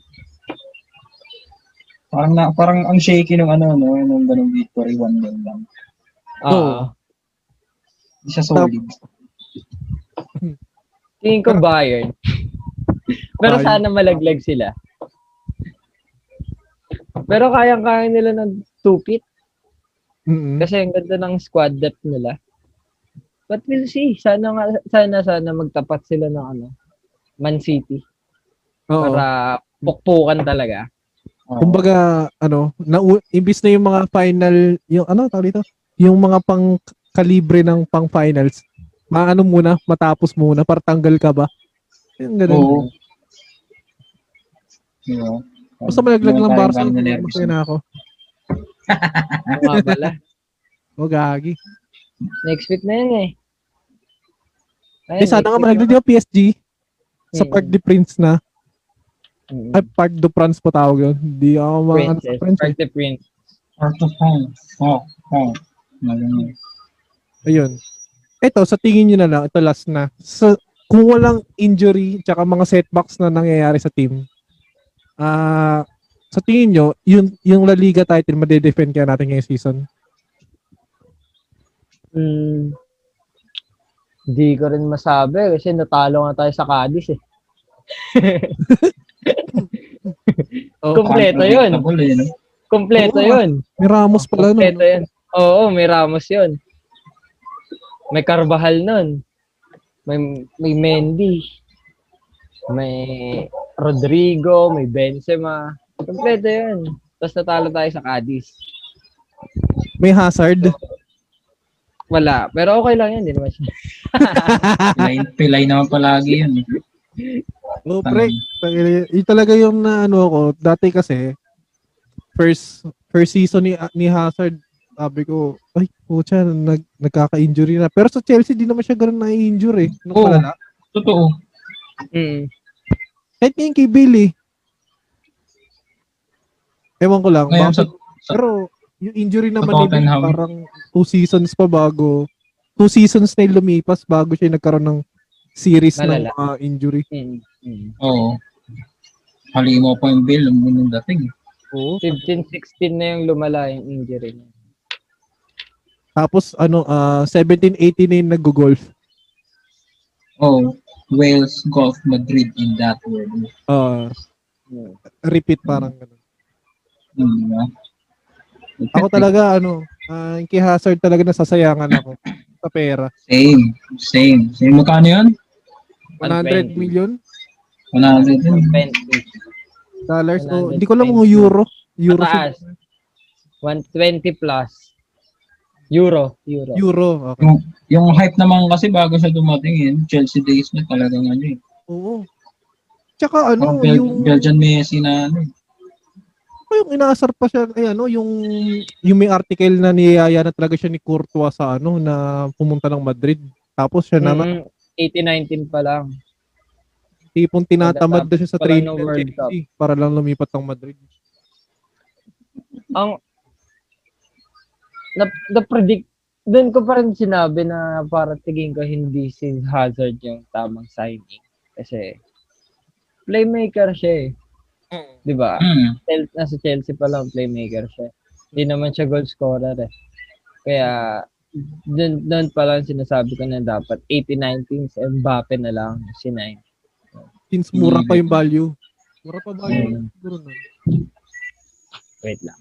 Parang, na, parang ang shaky nung ano, no, nung ganung victory, one game lang. Oo. Oo. Hindi siya solid. Tingin ko Bayern. Pero Bayern. sana malaglag sila. Pero kayang-kaya nila ng two-pit mm kasi ang ganda ng squad depth nila. But we'll see. Sana nga, sana sana magtapat sila ng ano, Man City Oo. para pukpukan talaga. Oo. Kumbaga, ano, na, imbis na yung mga final, yung ano, tawag dito? Yung mga pang kalibre ng pang finals, maano muna, matapos muna, para tanggal ka ba? Yung ganun. Oo. Diba? Basta malaglag Meron ng tayong Barca, ganun na nervous. masaya na ako. Pala? O, gagi. Next week na yan eh. Eh, sana nga malaglag yung PSG sa Mm. Parc de Prince na. Mm. Ay, Parc de France pa tawag yun. Hindi ako mga ano sa. French. eh. Park the Prince. Heart of home. Oh, oh. Magaling. Ayun. Ito, sa tingin nyo na lang, ito last na. So, kung walang injury, tsaka mga setbacks na nangyayari sa team, ah, sa tingin nyo, yung, yung La Liga title, madedefend kaya natin ngayong season? Hmm. Hindi ko rin masabi kasi natalo nga tayo sa Cadiz eh. Oh, Kompleto yun. Kompleto yun. May Ramos pala no? Kompleto yun. Oo, may Ramos yun. May Carvajal nun. May, may Mendy. May Rodrigo, may Benzema. Kompleto yun. Tapos natalo tayo sa Cadiz. May Hazard. Wala. Pero okay lang yan. Hindi naman siya. Pilay, pilay naman palagi yun. eh. No, pre. Tangina, Yun talaga yung na ano ako. Dati kasi, first first season ni ni Hazard, sabi ko, ay, pucha, nag, nagkaka-injury na. Pero sa Chelsea, di naman siya ganun na-injure eh. Nung Oo. palala. Totoo. Mm. Kahit ngayon kay Billy. Ewan ko lang. Ngayon bakit- sa, sa pero yung injury naman Sa ni Billy, Tottenham. parang two seasons pa bago, two seasons na yung lumipas bago siya nagkaroon ng series ng Malala. mga injury. Mm. Mm. Oo. Halimo pa yung bill nung nung dating. Oo. 15-16 na yung lumala yung injury niya. Tapos ano, ah 17-18 na yung nag-golf. Oh, Wales, Golf, Madrid in that word. Ah, Mm. repeat parang ganun. Hmm? Ako talaga ano, ah yung kay Hazard talaga nasasayangan ako sa pera. Same. Same. Same. Magkano yun? 100 120. million 100 yun. 20. dollars. O, 120. hindi ko alam kung euro. Euro. Mataas. 120 plus. Euro. Euro. Euro. Okay. Yung, yung hype naman kasi bago siya dumating yun, Chelsea days na talagang ano eh. Oo. Tsaka ano, Bel- yung Belgian Messi na ano eh. pa yung inaasar pa siya, ay ano, yung yung may article na niyaya na talaga siya ni Courtois sa ano na pumunta ng Madrid. Tapos siya naman Mm, 18-19 pa lang. tipong tinatamad na siya sa training ng World Chelsea para lang lumipat ng Madrid. Ang na, na-predict doon ko pa rin sinabi na para tingin ko hindi si Hazard yung tamang signing. Kasi, playmaker siya eh. Di ba? Chel- nasa Chelsea pa lang, playmaker siya. Hindi naman siya goal scorer eh. Kaya, doon, doon pa lang sinasabi ko na dapat 80-19 si Mbappe na lang si 9. Since mura pa yung value. Mura pa value. Mm. Wait lang.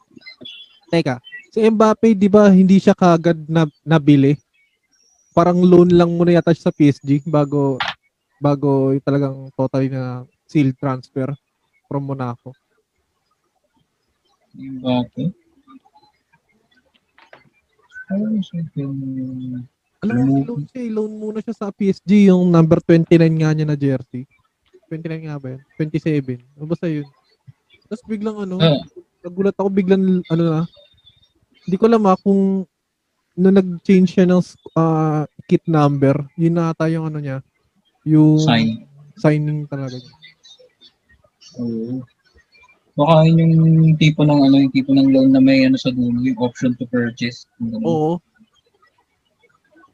Teka, si Mbappe, di ba hindi siya kagad na, nabili? Parang loan lang muna yata siya sa PSG bago bago yung talagang totally na seal transfer from Monaco. Bate. Ano. Alam mo, loan siya, eh. loan muna siya sa PSG yung number 29 nga niya na jersey. 29 nga ba yun? 27. O basta yun. Tapos biglang ano, Ah. nagulat ako biglang ano na, hindi ko alam ah, kung nung nag-change siya ng ah, kit number, yun na ata yung ano niya, yung Sign. signing talaga niya. Oo. Baka yun yung tipo ng ano, yung tipo ng loan na may ano sa dulo, yung option to purchase. Oo,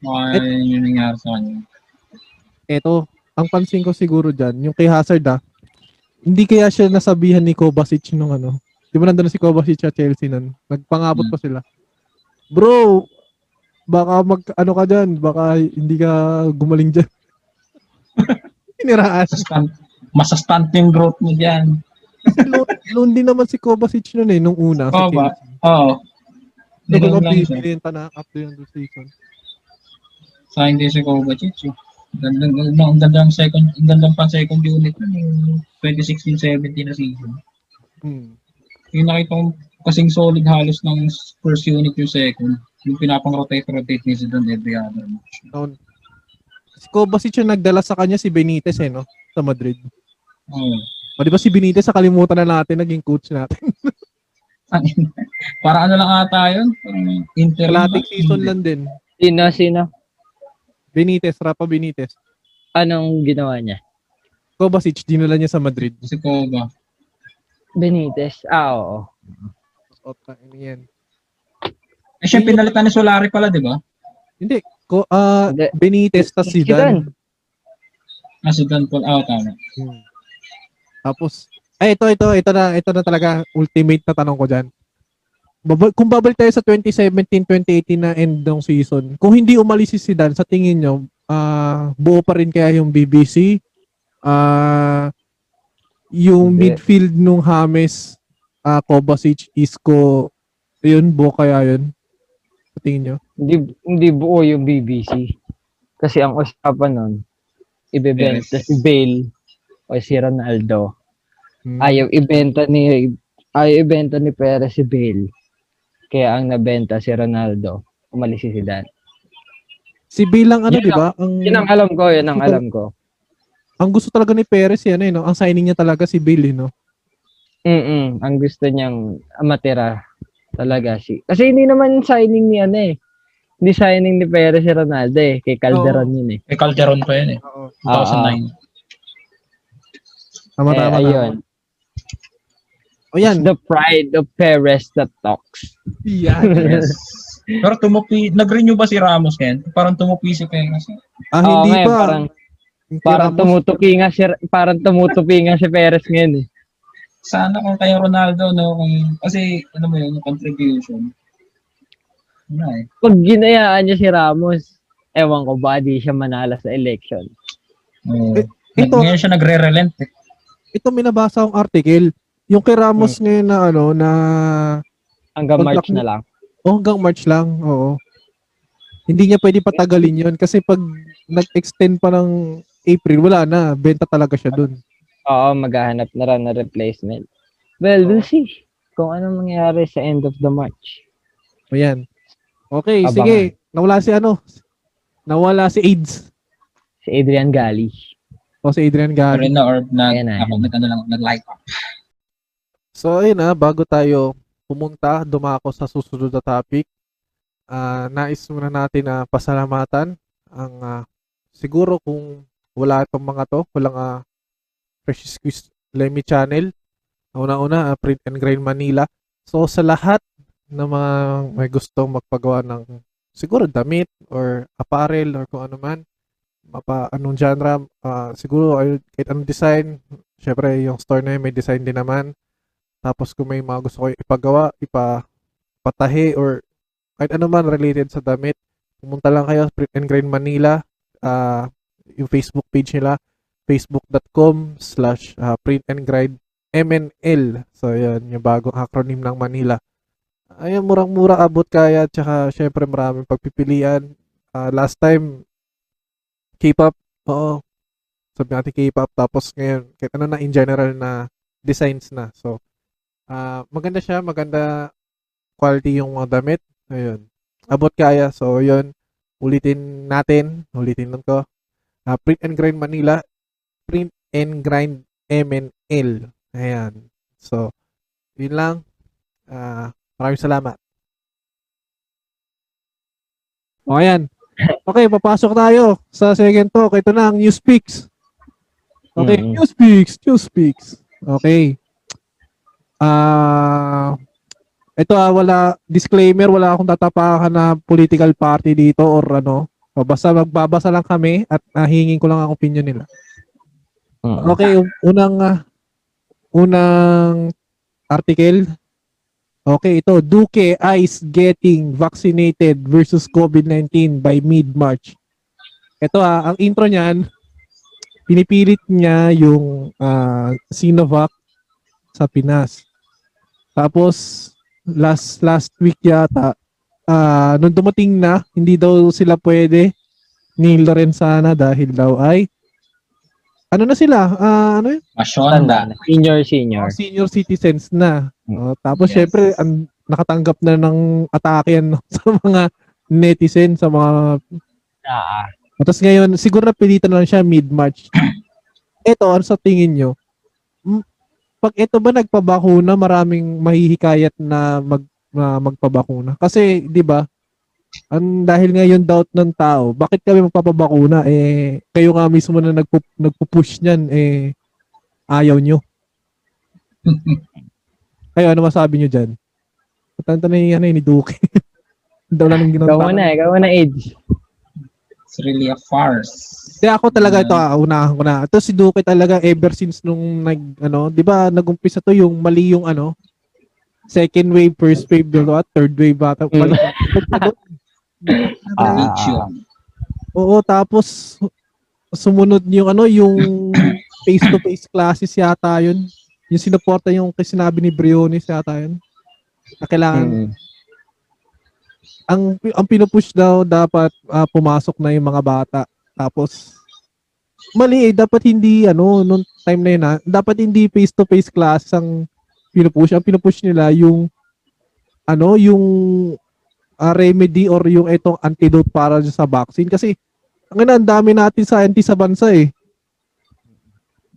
Baka yun yung nangyari sa kanya. eto, ang pansin ko siguro dyan, yung kay Hazard ah, hindi kaya siya nasabihan ni Kovacic nung ano, di ba nandun na si Kovacic sa Chelsea nun, nagpangabot pa sila. Bro, baka mag, ano ka dyan, baka hindi ka gumaling dyan. Piniraan. Masastant, masastant yung growth mo dyan. Din naman si Kovacic nun eh, nung una. Oo ba? Oo. Hindi ko siya. binibenta na after yung season. Sa hindi si Kovacic. eh. Gandang, gandang, ang gandang second, ang gandang pang second unit nun, yung 2016-17 na season. Hmm. Yung nakita ko kasing solid halos ng first unit yung second. Yung pinapang-rotate-rotate ni Zidane every other match. Noon. Si Kovacic yung nagdala sa kanya si Benitez eh, no? Sa Madrid. Oo. O di ba si Benitez sa kalimutan na natin, naging coach natin. Para ano lang ata yun? Inter. Kalating season lang din. Sino, sino? Benitez, Rafa Benitez. Anong ginawa niya? Kovacic, dinala niya sa Madrid. Si Kova. Benitez. Ah, oo. Ota, ano yan. Eh, siya pinalitan ni Solari pala, di ba? Hindi. Ko, ah Hindi. Benitez tas Si Zidane. Ah, si Dan Paul. Ah, tama. Hmm. Tapos, ay ito, ito, ito na, ito na talaga ultimate na tanong ko dyan. Babal, kung babalik tayo sa 2017-2018 na end ng season, kung hindi umalis si Zidane, sa tingin nyo, ah buo pa rin kaya yung BBC? Ah yung Hindi. midfield nung James, ah Kovacic, Isco, yun, buo kaya yun? Sa tingin nyo? Hindi, hindi buo yung BBC. Kasi ang usapan nun, ibebenta Yes. si Bale o si Ronaldo. Hmm. Ayaw ibenta ni ayaw ibenta ni Perez si Bale. Kaya ang nabenta si Ronaldo, umalis si Zidane. Si Bilang ano, Yun di ba? Ang, Yun ang alam ko, yun ang alam ko. Ang gusto talaga ni Perez, yan, eh, no? ang signing niya talaga si Bale, eh, no? Mm ang gusto niyang matira talaga si. Kasi hindi naman signing ni ano eh. Hindi signing ni Perez si Ronaldo eh. Kay Calderon yun eh. Eh, Calderon pa yun eh. Oo. 2009. Tama, Kaya tama, ayun. tama. O yan. The pride of Perez that talks. Yan. Yes. Pero tumupi, nag-renew ba si Ramos yan? Parang tumupi si Pengas. Ah, Oo, hindi ngayon, pa. Parang, parang tumutupi nga si, parang tumutupi nga si Perez ngayon eh. Sana kung kay Ronaldo, no? Kung, kasi, ano mo yun, yung contribution. Wala eh. Pag ginayaan niya si Ramos, ewan ko ba di siya manala sa election. Eh, ito- Ngayon siya nagre-relent eh. ito minabasa akong article. Yung kay Ramos ngayon na ano, na Hanggang Pag- March na lang. oh, hanggang March lang. Oo. Hindi niya pwede patagalin yon kasi pag nag-extend pa ng April, wala na. Benta talaga siya dun. Oo, maghahanap na rin na replacement. Well, we'll see kung anong mangyayari sa end of the March. O yan. Okay, Abangan. sige. Nawala si ano? Nawala si AIDS. Si Adrian Gali. O si Adrian Pero Gary. na or nag, Ayan na, ako, nag, ano lang, nag-like up. So, ayun na, bago tayo pumunta, dumako sa susunod na topic, ah nais muna natin na pasalamatan ang ah, siguro kung wala itong mga to, walang uh, Fresh Squeeze Lemmy Channel, una-una, ah, Print and Grind Manila. So, sa lahat na mga may gustong magpagawa ng siguro damit or apparel or kung ano man. Mapa, anong genre, ah, siguro ay, kahit anong design, syempre yung store na yun may design din naman. Tapos kung may mga gusto ko ipagawa, ipa, patahi or kahit ano man related sa damit, pumunta lang kayo sa Print and Grind Manila, ah, yung Facebook page nila, facebook.com slash ah, print and grind MNL. So, yun, yung bagong acronym ng Manila. Ayun, murang-mura abot kaya, tsaka syempre maraming pagpipilian. Ah, last time, K-pop, oo. Sabi natin K-pop, tapos ngayon, kahit ano na in general na designs na. So, ah maganda siya, maganda quality yung mga damit. Ayun. Abot kaya. So, yun. Ulitin natin. Ulitin lang ko. Ah, Print and Grind Manila. Print and Grind MNL. Ayan. So, yun lang. Ah, maraming salamat. O, ayan. Okay, papasok tayo sa second talk. Ito na ang News Speaks. Okay, Mm. News Speaks, News Speaks. Okay. Ah, ito ah, wala disclaimer, wala akong tatapakan na political party dito or ano. O, basta magbabasa lang kami at nahingin ko lang ang opinion nila. Mm. Okay, un- unang ah, unang article. Okay, ito Duque is getting vaccinated versus COVID-19 by mid-March. Ito ah, ang intro niyan pinipilit niya yung ah, Sinovac sa Pinas. Tapos last last week yata ah nung dumating na, hindi daw sila pwede ni Lorenzana dahil daw ay ano na sila? Ah, ano yun? Masyonda. Senior, senior. Oh, senior citizens na. Oh, tapos Yes. syempre ang nakatanggap na ng atake yan no, sa mga netizen, sa mga Ah, tapos ngayon siguro napilitan na lang siya mid-March. Ito, ano sa tingin nyo? M- Pag ito ba nagpabakuna, maraming mahihikayat na mag na magpabakuna. Kasi, 'di ba? Ang dahil ngayon doubt ng tao, bakit kami magpapabakuna? Eh kayo nga mismo na nagpu, nagpo-push niyan eh ayaw nyo. Kayo, ano masabi nyo dyan? Patanta na yung ano, yun, ni Duke. Daw lang yung ikaw muna, ikaw muna, Age. It's really a farce. Hindi ako talaga ito, ah, una, una. Ito si Duque talaga ever since nung nag, ano, di ba, nagumpisa to yung mali yung ano, second wave, first wave, dalawa, third wave bata. Mm. Mali. Ah. Religion. Oo, tapos sumunod yung ano, yung face-to-face classes yata yun. Yung sinuporta yung kasi sinabi ni Briones yata yun. Na kailangan, Mm. ang ang pinupush daw dapat ah, pumasok na yung mga bata. Tapos mali eh, dapat hindi ano nung time na yun ah, dapat hindi face to face class ang pinupush. Ang pinupush nila yung ano, yung ah, remedy or yung itong antidote para sa vaccine kasi ang ina, ang dami natin scientist sa bansa eh.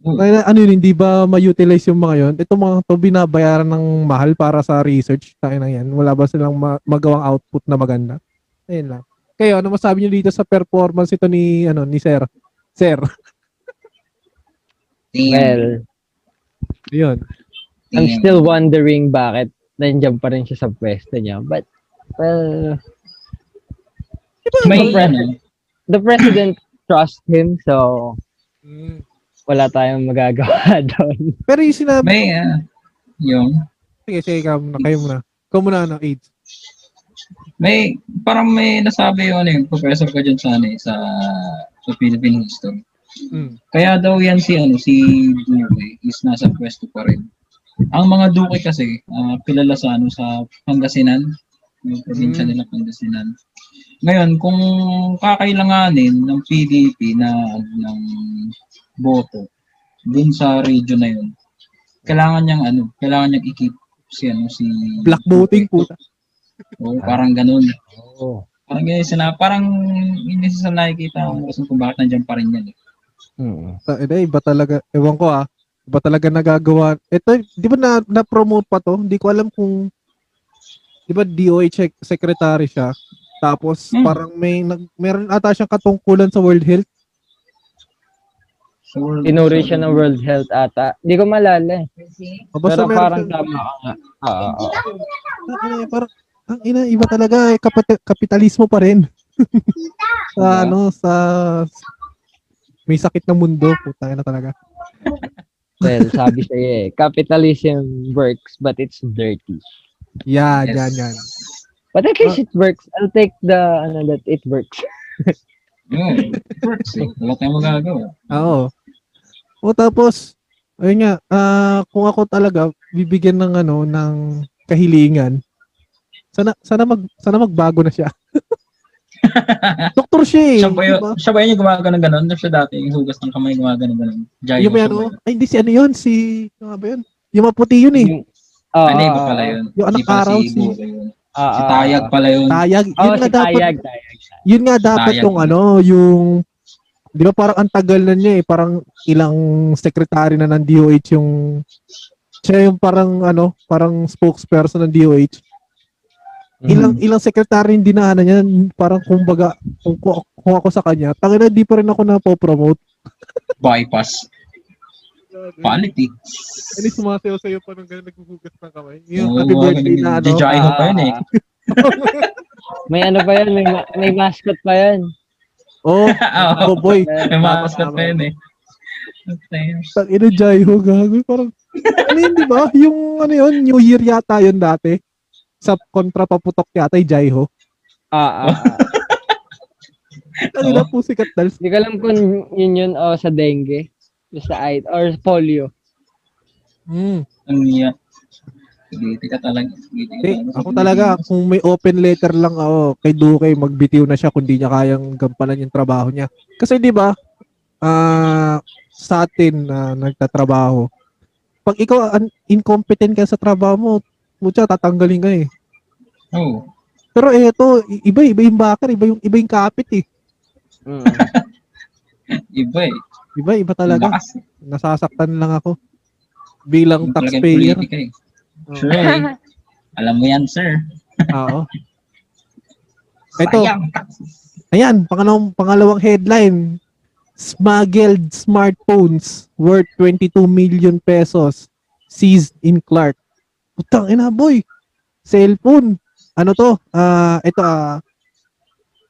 Mm. Kaya ano yun, hindi ba ma-utilize yung mga yun? Ito mga to binabayaran ng mahal para sa research. Tayo na yan. Wala ba silang ma- magawang output na maganda? Ayun lang. Kayo, ano masabi niyo dito sa performance ito ni, ano, ni Sir? Sir. Well, Yun. I'm still wondering bakit nandiyan pa rin siya sa pwesto niya. But, well, May, the president, the president trust him, so Mm. wala tayong magagawa doon. Pero yung sinabi, may, ah, yung, sige, sige, kayo muna, kayo muna. Ikaw muna, ano, AIDS. may, parang may nasabi yung, ano, yung professor ko dyan sa, ano, eh, sa, sa Philippine history. Mm. Kaya daw yan si ano si Duque is nasa pwesto pa rin. Ang mga Duque kasi ah, kilala sa ano sa Pangasinan, yung probinsya Mm. nila Pangasinan. Ngayon, kung kakailanganin ng PDP na ano, ng boto dun sa region na yun, kailangan niyang ano, kailangan niyang i-keep si ano si Black voting, puta. Oo, parang ganun. Oh. Parang ganyan sila, parang hindi sa nakikita ang kung bakit nandiyan pa rin yan. Eh. Mm. Ta- eh, iba talaga, ewan ko ah, iba talaga nagagawa. Ito, di ba na, na-promote pa to? Hindi ko alam kung, di ba DOH sec- secretary siya? Tapos Hmm. parang may, nag, meron ata siyang katungkulan sa World Health. So, we're- Tinuri so, siya ng World Health ata. Hindi ko malala eh. O basta Pero parang siyang- tama ka nga. Oo. oo. Eh, parang, ang ina, iba talaga, eh, kapit- kapitalismo pa rin. sa ano, sa may sakit ng mundo, puta na talaga. Well, sabi sa'yo eh, capitalism works but it's dirty. Yan, Yes. yan, yan. But I guess it works. I'll take the, ano, that it works. Yun, it works eh. Wala tayong magagawa. Oo. O tapos, ayun nga, ah, kung ako talaga bibigyan ng ano ng kahilingan, sana sana mag sana magbago na siya. Doktor siya eh. Siya ba yun, diba? siya ba yun yung gumagano ganon? Siya dati yung hugas ng kamay gumagano ganon. Jai Yung may ano, ay hindi si ano yun, si, ano ba yun? Yung maputi yun eh. Yung, ah, Ano iba ah, pala yun? Yung anak araw, si si- ah, Si ah, Tayag ah. pala yun. Tayag. Oh, yun si nga dapat, Tayag, Tayag. yun nga dapat Tayag. yung ano, yung, di ba parang ang tagal na niya eh, parang ilang secretary na ng DOH yung, siya yung parang ano, parang spokesperson ng DOH. Ilang Mhm. ilang secretary yung dinaanan niya parang kumbaga kung, kung, kung ako sa kanya tangina di pa rin ako na po-promote Bypass. Quality. Ano sumasayaw sa'yo pa nung gano'n naghuhugas ng kamay? Yung happy birthday na ano. Di Jai ho pa yun eh. Ah, may ano pa yan, may, ma- may mascot pa yan. Oh, oh boy. May makaskat pa yun eh. Tang ina Jaiho gago. Parang, ano yun, di ba? Yung ano yun, New Year yata yun dati. Sa kontra paputok yata yung Jaiho. Ah, ah, ah. Ano na po sikat dahil Hindi ko alam kung yun yun o sa dengue. Basta AIDS or polio. Hmm. Ang niya. Giti ka talaga. Ka Eh, talaga. ako talaga, kung may open letter lang ako kay Duque, magbitiw na siya kung di niya kayang gampanan yung trabaho niya. Kasi di ba, ah sa atin na nagtatrabaho, pag ikaw un- incompetent ka sa trabaho mo, mutya tatanggalin ka eh. Oo. Pero eto, iba iba yung backer, iba yung iba yung kapit eh. Mm. Iba eh. Iba iba talaga. Lakas. Nasasaktan lang ako bilang talagang taxpayer. politika eh. Oo. Sure eh. Alam mo yan, sir. Oo. Ito. Sayang taxes. Ayan, pangalawang, pangalawang headline. Smuggled smartphones worth 22 million pesos seized in Clark. Putang ina boy. Cellphone. Ano to? Ah, ito ah.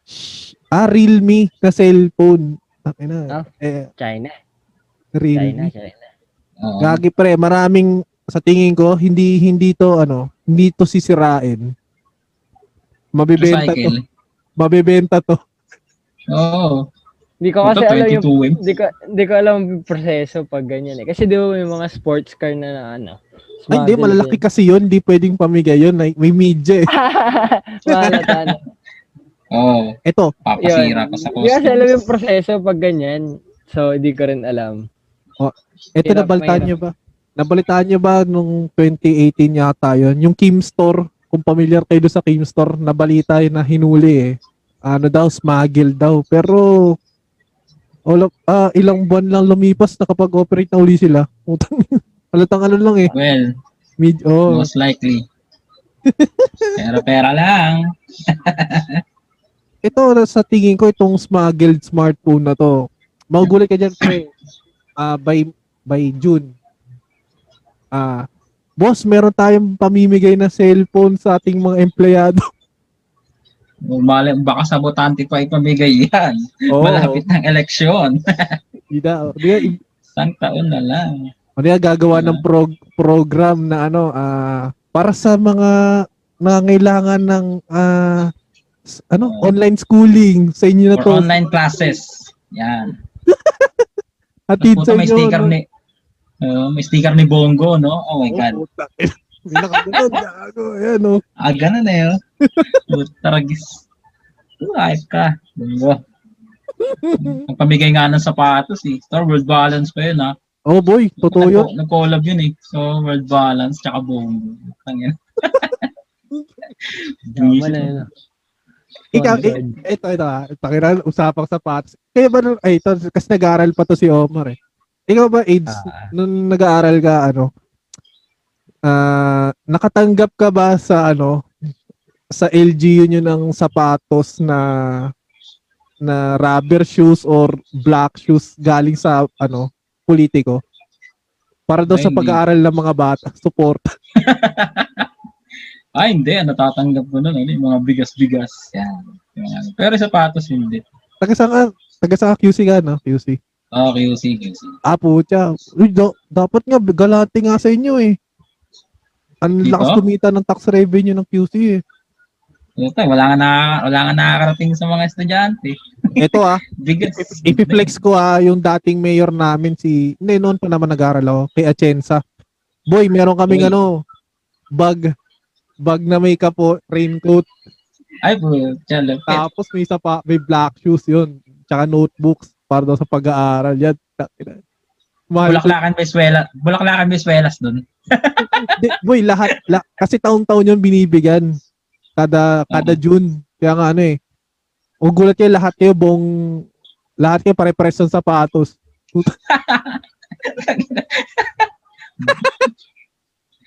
sh- ah, Realme na cellphone. Putang ina. Ah. Eh, China. China, Realme. China. Oo. Gagi pre, maraming sa tingin ko hindi hindi to ano, hindi to sisirain. Mabebenta to. Mabebenta to. Oo. Hindi ko kasi Ito, alam yung 22 M. Hindi ko hindi ko alam yung proseso pag ganyan eh. Kasi di ba may mga sports car na, na ano. Ay, hindi, malalaki yun. kasi yun. Hindi pwedeng pamigay yun. Like, may media eh. Mahalata na. Oo. Ito, Papasira ka sa Hindi kasi alam yung proseso pag ganyan. So, hindi ko rin alam. ito Hirap, nabalitaan nyo ba? Nabalitaan nyo ba nung 2018 yata yun? Yung Kim Store, kung familiar kayo doon sa Kim Store, nabalita yun na hinuli eh. Ano daw, smuggle daw. Pero, all of, ah, ilang buwan lang lumipas, nakapag-operate na uli sila. Utang, halatang ano lang eh. Well, Mid, oh, most likely. Pero pera lang. ito sa tingin ko itong smuggled smartphone na to. Magugulat ka dyan pre. Ah, by by June. Ah, boss, meron tayong pamimigay na cellphone sa ating mga empleyado. Mali, baka sabotante pa ipamigay yan. Oo. Malapit ng eleksyon. Di na, di na, i- Isang taon na lang. O di na gagawa ng prog- program na ano, ah, para sa mga nangangailangan ng ah, s- ano, Oo. online schooling sa inyo na to. online classes. Yan. Hatid sa may inyo. sticker no? ni uh, may sticker ni Bongo, no? Oh my God. Oh, gago. Ayan, oh. Ah, ganun eh. oh. Putaragis. Life ka. Bongo. Ang pamigay nga ng sapatos eh. Star World Balance pa yun ha. Oh boy, totoo yun. Nag- Nag-collab yun eh. So, World Balance tsaka Bongo. Tangin. Na yun. Ikaw, Sponsored. eh, ito, ito, ah. Pakiran, usapang sapatos. Kaya ba, nung- ay, ito, kasi nag-aaral pa to si Omar eh. Ikaw ba, AIDS, Ah. nung nag-aaral ka, ano, ah, nakatanggap ka ba sa, ano, sa LGU nyo ng sapatos na na rubber shoes or black shoes galing sa, ano, politiko? Para daw Ay, sa pag-aaral ng mga bata, support. Ay, hindi. Ang natatanggap ko nun, ano, yung mga bigas-bigas. Yan. Yan. Pero sapatos, hindi. Taga saan ka? Taga saan QC ka, no? QC. Ah, QC, QC. Ah, putya. Uy, da- dapat nga, galati nga sa inyo eh. Ang lakas kumita ng tax revenue ng QC eh. Ito, wala nga na, wala nga nakakarating sa mga estudyante. Ito ah, Bigas. ipiflex ko ah, yung dating mayor namin si, hindi, noon pa naman nag-aaral ako, kay Atienza. Boy, meron kaming Boy. ano, bag, bag na may kapo, raincoat, Ay, bro. Tiyan, lapit. tapos may isa pa, may black shoes yun, tsaka notebooks para daw sa pag-aaral. Yan, takina. Mahal ko. Bulaklakan. Bulaklakan Venezuelas doon. Boy, lahat, la, kasi taon-taon yun binibigyan. Kada, kada June. Kaya nga ano eh. O gulat kayo, lahat kayo buong, lahat kayo pare-pares ng sapatos.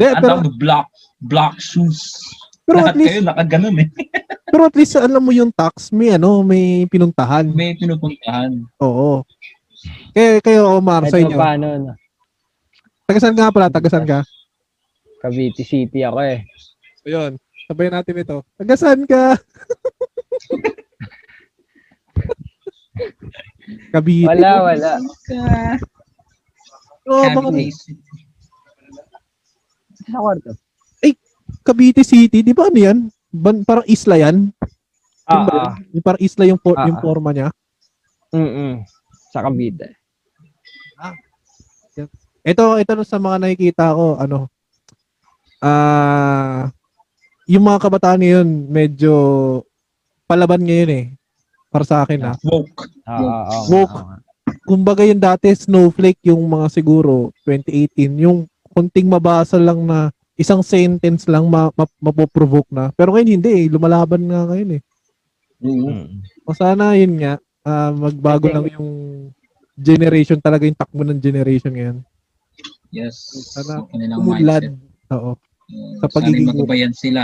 Ang pero, doon, black, black shoes. pero Lahat at least, kayo nakaganon eh. pero at least alam mo yung tax, may ano, may pinuntahan. May pinupuntahan. Oo. Kaya kayo, Omar, sa inyo. pa paano, no? Tagasan ka pala, tagasan ka. Cavite City ako eh. Ayun, sabayan natin ito. Tagasan ka. Kabiti. Wala, wala. Oh, mga Cavite. Sa kwarto. Cavite City, di ba ano yan? Ban, parang isla yan? Ah, ah. yun? Yung parang isla yung, for, Ah, yung ah. forma niya. Mm-mm. Sa Cavite. Ito, ito na sa mga nakikita ko, ano, ah, yung mga kabataan ngayon, medyo palaban ngayon eh. Para sa akin ah. Woke. Ah, ah, ah, Woke. ah, ah. Kumbaga yung dati, snowflake, yung mga siguro, 2018, yung kunting mabasa lang na isang sentence lang ma, ma, mapoprovoke na. Pero ngayon hindi eh, lumalaban nga ngayon eh. Oo. Mm. O sana yun nga, ah, magbago lang yung generation talaga yung takbo ng generation ngayon. Yes. Sana mindset. Oo. Sa pagiging- Sana magabayan sila.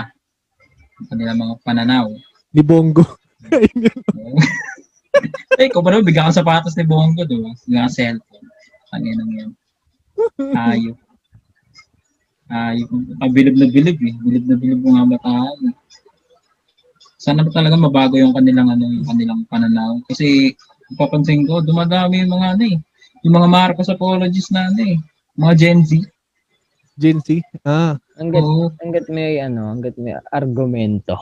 Ang kanilang mga pananaw. Ni Bongo. eh, kung paano, bigyan ka sapatos ni Bongo, di ba? Bigyan ka cellphone. Ano yun yan? Ayop. Ayop. Ah, bilib na bilib eh. Bilib na bilib mga bataan. Sana ba talaga mabago yung kanilang ano, yung kanilang pananaw. Kasi papansin ko, dumadami yung mga ano eh. Yung mga Marcos apologists na ano eh. Mga Gen Z. Gen Z. Ah. Hanggat, Oo. hanggat may, ano, hanggat may argumento.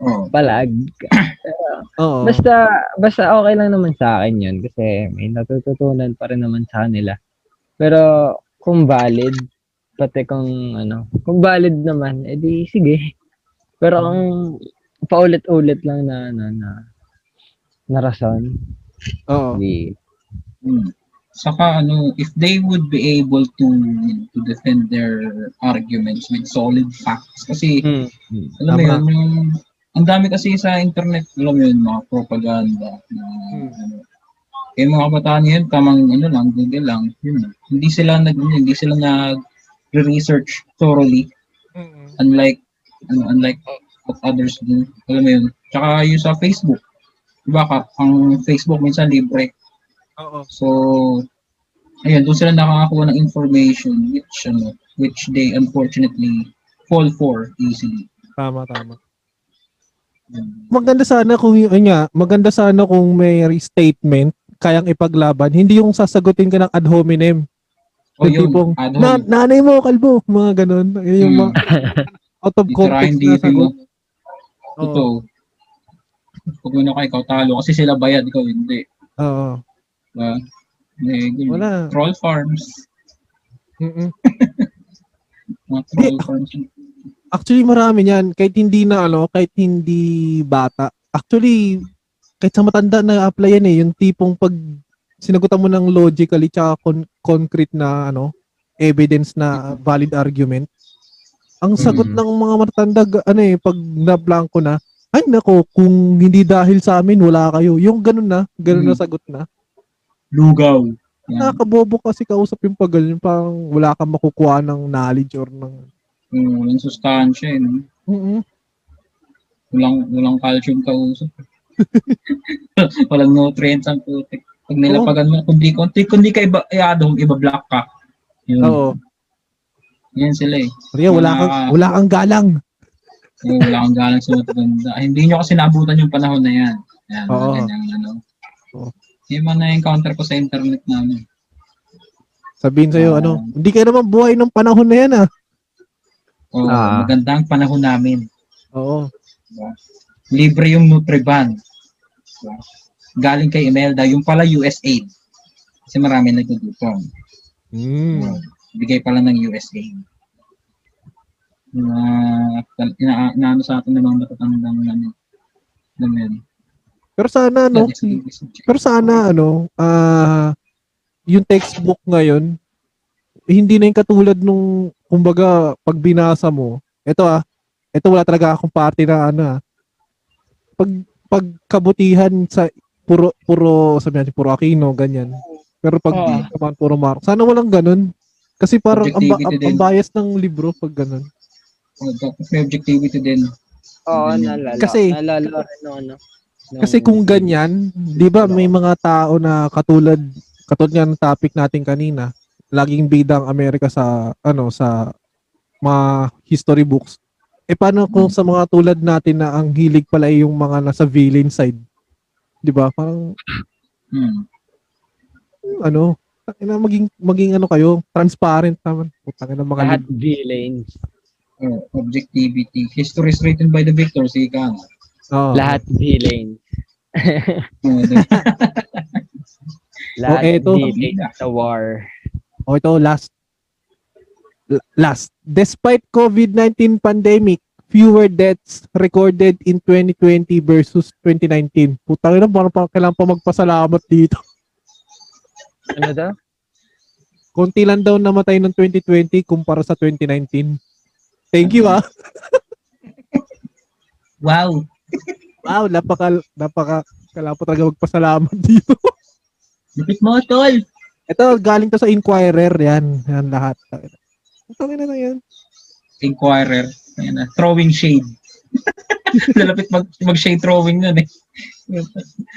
Oh. Palag. Oo. Basta, basta okay lang naman sa akin yun kasi may natututunan pa rin naman sa kanila. Pero kung valid, pati kung ano, kung valid naman, edi sige. Pero ang paulit-ulit lang na na na, na rason, Oo. di Hmm. Saka ano, if they would be able to to defend their arguments with solid facts kasi alam mo yun, yung ang dami kasi sa internet, alam mo yun, mga propaganda na Hmm. ano. Eh mga kabataan yun, tamang ano lang, Google lang, yun. Hindi sila nag hindi sila nag research thoroughly unlike ano, unlike what others do. Alam mo yun. Tsaka yung sa Facebook. Diba ka, ang Facebook minsan libre. Oo. So, ayun, doon sila nakakakuha ng information which, ano, which they unfortunately fall for easily. Tama, tama. Maganda sana kung yun nga, maganda sana kung may statement kayang ipaglaban, hindi yung sasagutin ka ng ad hominem. O Yung yun, tipong, ad Na, nanay mo, kalbo, mga ganun. Yun Yung Hmm. mga out of context na dito sagot. Ito. Pag mo na ka, ikaw talo. Kasi sila bayad, ikaw hindi. Oo. Diba? Eh. Wala. Troll farms. Mm-mm. Mga troll Hindi, farms. Actually, marami yan. Kahit hindi na, ano, kahit hindi bata. Actually, kahit sa matanda na apply yan eh. Yung tipong pag sinagutan mo ng logically tsaka con- concrete na, ano, evidence na valid argument. Ang sagot Mm. ng mga matatanda, ga- ano eh, pag na-blanco na, ay nako, kung hindi dahil sa amin, wala kayo. Yung ganun na, ganun na Mm. sagot na. Lugaw. Yan. Nakakabobo kasi kausap yung pag ganun, parang wala kang makukuha ng knowledge or ng... Mm, walang sustansya eh. No? Mm-mm. Walang, walang calcium kausap. walang nutrients ang putik. Pag Oh. nilapagan mo, kundi, kundi, kundi ka iba, iadong, iba block ka. Yun. Oo. Yan sila eh. Maria, wala kang, wala kang galang. Oo, wala akong galang sa mataganda. Ay, Hindi nyo kasi naabutan yung panahon na yan. Yan, Oo. ganyan, ano. Oo. Yung mga na-encounter ko sa internet namin. Sabihin sa'yo, Oo. ano, hindi kayo naman buhay ng panahon na yan, ah. Oo, Ah. maganda ang panahon namin. Oo. Diba? Libre yung Nutriban. Diba? Galing kay Imelda, yung pala USAID. Kasi marami nagtutupong. Mm. Bigay pala ng USAID. Na, ina, inaano sa atin ng mga matatandang ano, alam mo yun. Pero sana, ano, pero sana, ano, ah, yung textbook ngayon, hindi na yung katulad nung, kumbaga, pag binasa mo, ito ah, ito wala talaga akong party na ano ah, pag, pagkabutihan sa puro, puro, sabi natin, puro Aquino, ganyan. Pero pag Oo. naman puro Mark, sana walang ganun. Kasi parang ang, ang, ang bias ng libro pag ganun. Oh, may objectivity din. Oo, Ganyan. nalala. Kasi- nalala rin ano. Kasi kung ganyan, 'di ba may mga tao na katulad katulad nga ng topic natin kanina, laging bida ang Amerika sa ano sa mga history books. Eh paano kung sa mga tulad natin na ang hilig pala ay yung mga nasa villain side? 'Di ba? Parang Hmm. ano, ina maging maging ano kayo, transparent naman. Putang ina mga lahat villains. Oh, objectivity. History is written by the victors, ika nga. Oo. Lahat villains. Oh, di- Lahat eto. villains sa war. O ito, last. L- Last. Despite COVID-19 pandemic, fewer deaths recorded in 2020 versus 2019. Putang ina, parang pa, kailangan pa magpasalamat dito. Ano daw? Konti lang daw namatay ng 2020 kumpara sa 2019. Thank you ah. wow. Wow, napaka, napaka, kailangan pa talaga magpasalamat dito. Lupit mo, tol. Ito, galing to sa Inquirer, yan. Yan lahat. Ina na yan. Inquirer. Ayan na. Throwing shade. Lalapit mag, mag-shade throwing nun eh.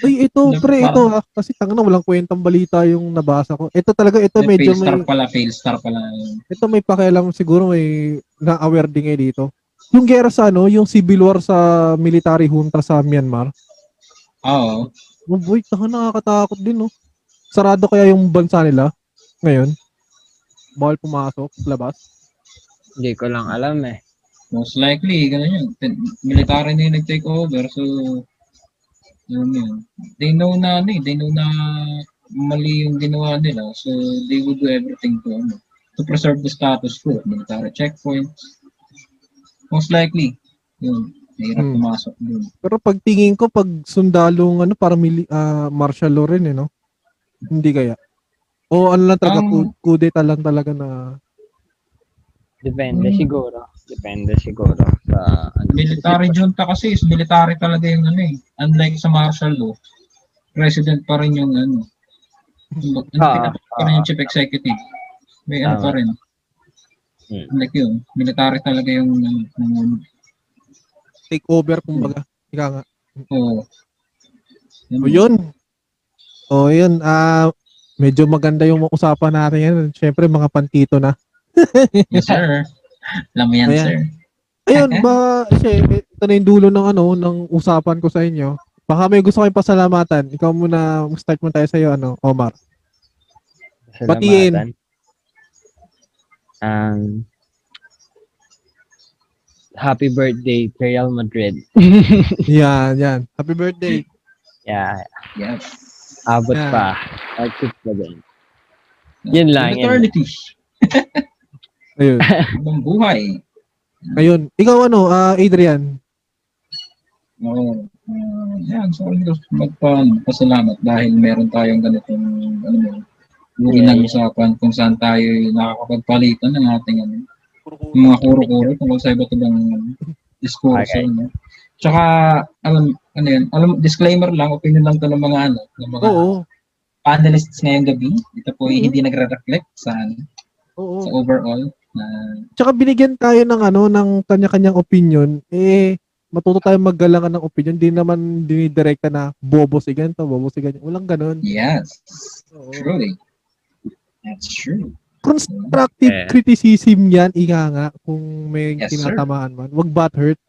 Uy, ito, Dapat pre, ito parang- ah. Kasi tanga na, walang kwentang balita yung nabasa ko. Ito talaga, ito medyo fail star may, pala, fail star pala. ito may pakialam siguro may na-aware din ngayon dito. Yung gera sa ano, yung civil war sa military junta sa Myanmar. Oo. Oh boy, taka nakakatakot din no. Sarado kaya yung bansa nila ngayon. Bawal pumasok, labas. Hindi ko lang alam eh. Most likely, ganun yun. Military na yung nag-take over, so, yun yun. They know na, ano eh, they know na mali yung ginawa nila, so they will do everything to, ano, to preserve the status quo. Military checkpoints. Most likely, yun. Mahirap Hmm. pumasok dun. Pero pag tingin ko, pag sundalong ano, para mili, ah, martial law rin eh, no? Hindi kaya. O ano lang talaga, coup d'etat lang talaga na Depende Hmm. siguro. Depende siguro sa ano. Military junta kasi is military talaga yung ano eh. Unlike sa martial law, president pa rin yung ano. Ano Ah, pa rin yung chief executive. May ano pa rin. Hmm. Unlike yun, military talaga yung yung- take over, kumbaga. Ika nga. Oo. O yun. O yun. Ah, medyo maganda yung usapan natin yan. Siyempre, mga pantito na. Yes, sir. Alam mo yan, Ayan. sir. Ayun, ba, siya, ito na yung dulo ng ano, ng usapan ko sa inyo. Baka may gusto kayong pasalamatan. Ikaw muna, start mo tayo sa'yo, ano, Omar. Salamatan. Um, happy birthday, Real Madrid. Yan, yan. Happy birthday. yeah, Yes. abot Yeah. pa. Exit pa din. Yun lang, In eternity. Ayun. Ibang buhay. Ayun. Ikaw ano, ah, Adrian. Oo. Ah, yan, so magpa, pasalamat dahil meron tayong ganitong ano mo, uri Yeah, ng yeah. usapan kung saan tayo nakakapagpalitan ng ating ano, yung mga kuro-kuro tungkol sa iba't ibang ano, diskurso. Okay. No? Tsaka, alam, ano yun, alam, disclaimer lang, opinion lang to ng mga ano, ng mga Oo. panelists ngayong gabi. Ito po Mhm. hindi nagre-reflect sa, ano, Oo. sa overall na Tsaka binigyan tayo ng ano, ng kanya-kanyang opinion. Eh, matuto tayo maggalangan ng opinion. Di naman dinidirekta na bobo si ganito, bobo si ganyan. Walang ganun. yes, Oo. truly. That's true. Constructive Yeah. criticism yan, ika nga, kung may Yes, sir. tinatamaan man. Wag butthurt.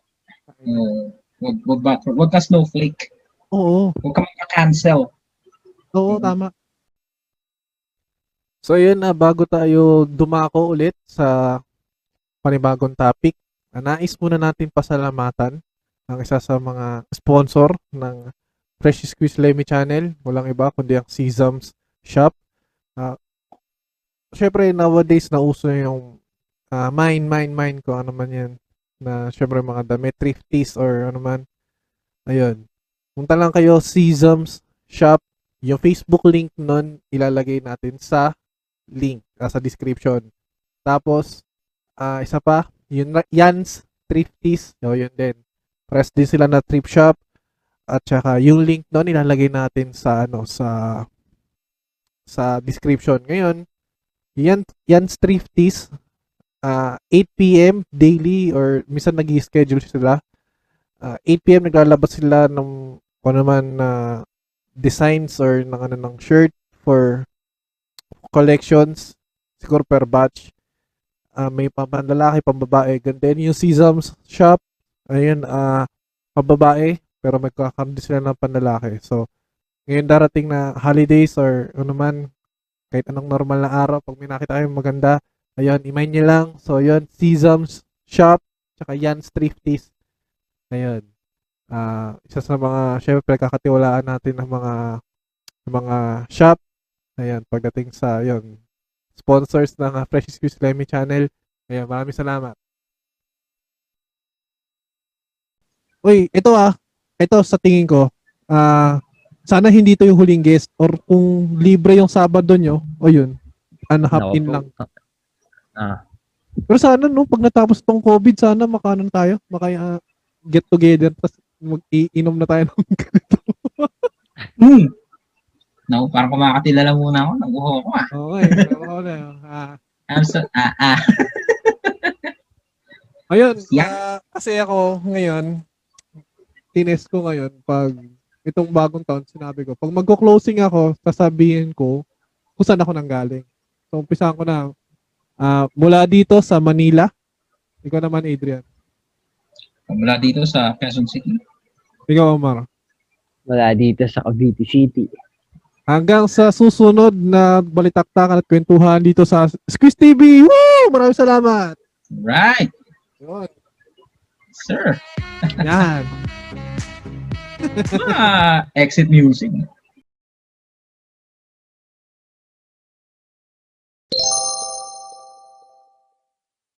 Uh, wag, wag, ba, wag ka snowflake. Oo. Huwag ka magka-cancel. Oo, tama. So, yun na, bago tayo dumako ulit sa panibagong topic, ah, nais muna natin pasalamatan ang isa sa mga sponsor ng Fresh Squeeze Lemmy Channel. Walang iba kundi ang Sesams Shop. Uh, Siyempre, nowadays, nauso yung ah, mine, mine, mine ko ano man yan. Na syempre mga damit, thrifties or ano man. Ayun. Punta lang kayo, Sesams Shop. Yung Facebook link nun, ilalagay natin sa link, ah, sa description. Tapos, ah, isa pa, yun, na- Yan's Thrifties. O, yun din. Press din sila na thrift shop. At saka, yung link nun, ilalagay natin sa, ano, sa, sa description. Ngayon, yan, Yan's Thrifties, ah 8 p.m. daily or minsan nag schedule sila. Ah, 8 p.m. naglalabas sila ng kung ano man na designs or ng ano ng shirt for collections siguro per batch. Ah, may pambalalaki, pambabae. Ganda yun yung Sesams shop. Ayun, ah pambabae pero may kakaroon din sila ng panlalaki. So, ngayon darating na holidays or ano man, kahit anong normal na araw, pag may nakita kayong maganda, ayun, imayin nyo lang. So, yun, Sesams shop, tsaka Jan's Thrifties. Ayun. Ah, isa sa mga syempre kakatiwalaan natin ng mga mga shop. Ayan, pagdating sa yun, sponsors ng uh, Fresh Squeeze Lemmy Channel. Ayan, maraming salamat. Uy, ito ah. Ito sa tingin ko. Ah, sana hindi to yung huling guest or kung libre yung Sabado nyo, o yun, ano, hop in lang. Ah, Pero sana no, pag natapos tong COVID, sana makanon tayo, maka ah, get together tapos mag-iinom na tayo ng ganito. Hmm. No, parang kumakakilala muna ako. Nag-uho ako ah. Okay, ako na. Ah, I'm so, ah, ah. ayun, Yeah. ah, kasi ako ngayon, tinest ko ngayon pag itong bagong taon, sinabi ko, pag magko-closing ako, sasabihin ko kung saan ako nanggaling. So, umpisahan ko na ah, mula dito sa Manila. Ikaw naman, Adrian. Mula dito sa Quezon City. Ikaw, Omar. wala dito sa Cavite City. Hanggang sa susunod na balitaktakan at kwentuhan dito sa Squiz TV. Woo! Maraming salamat. Right. Yun. Sir. Yan. Ah, exit music.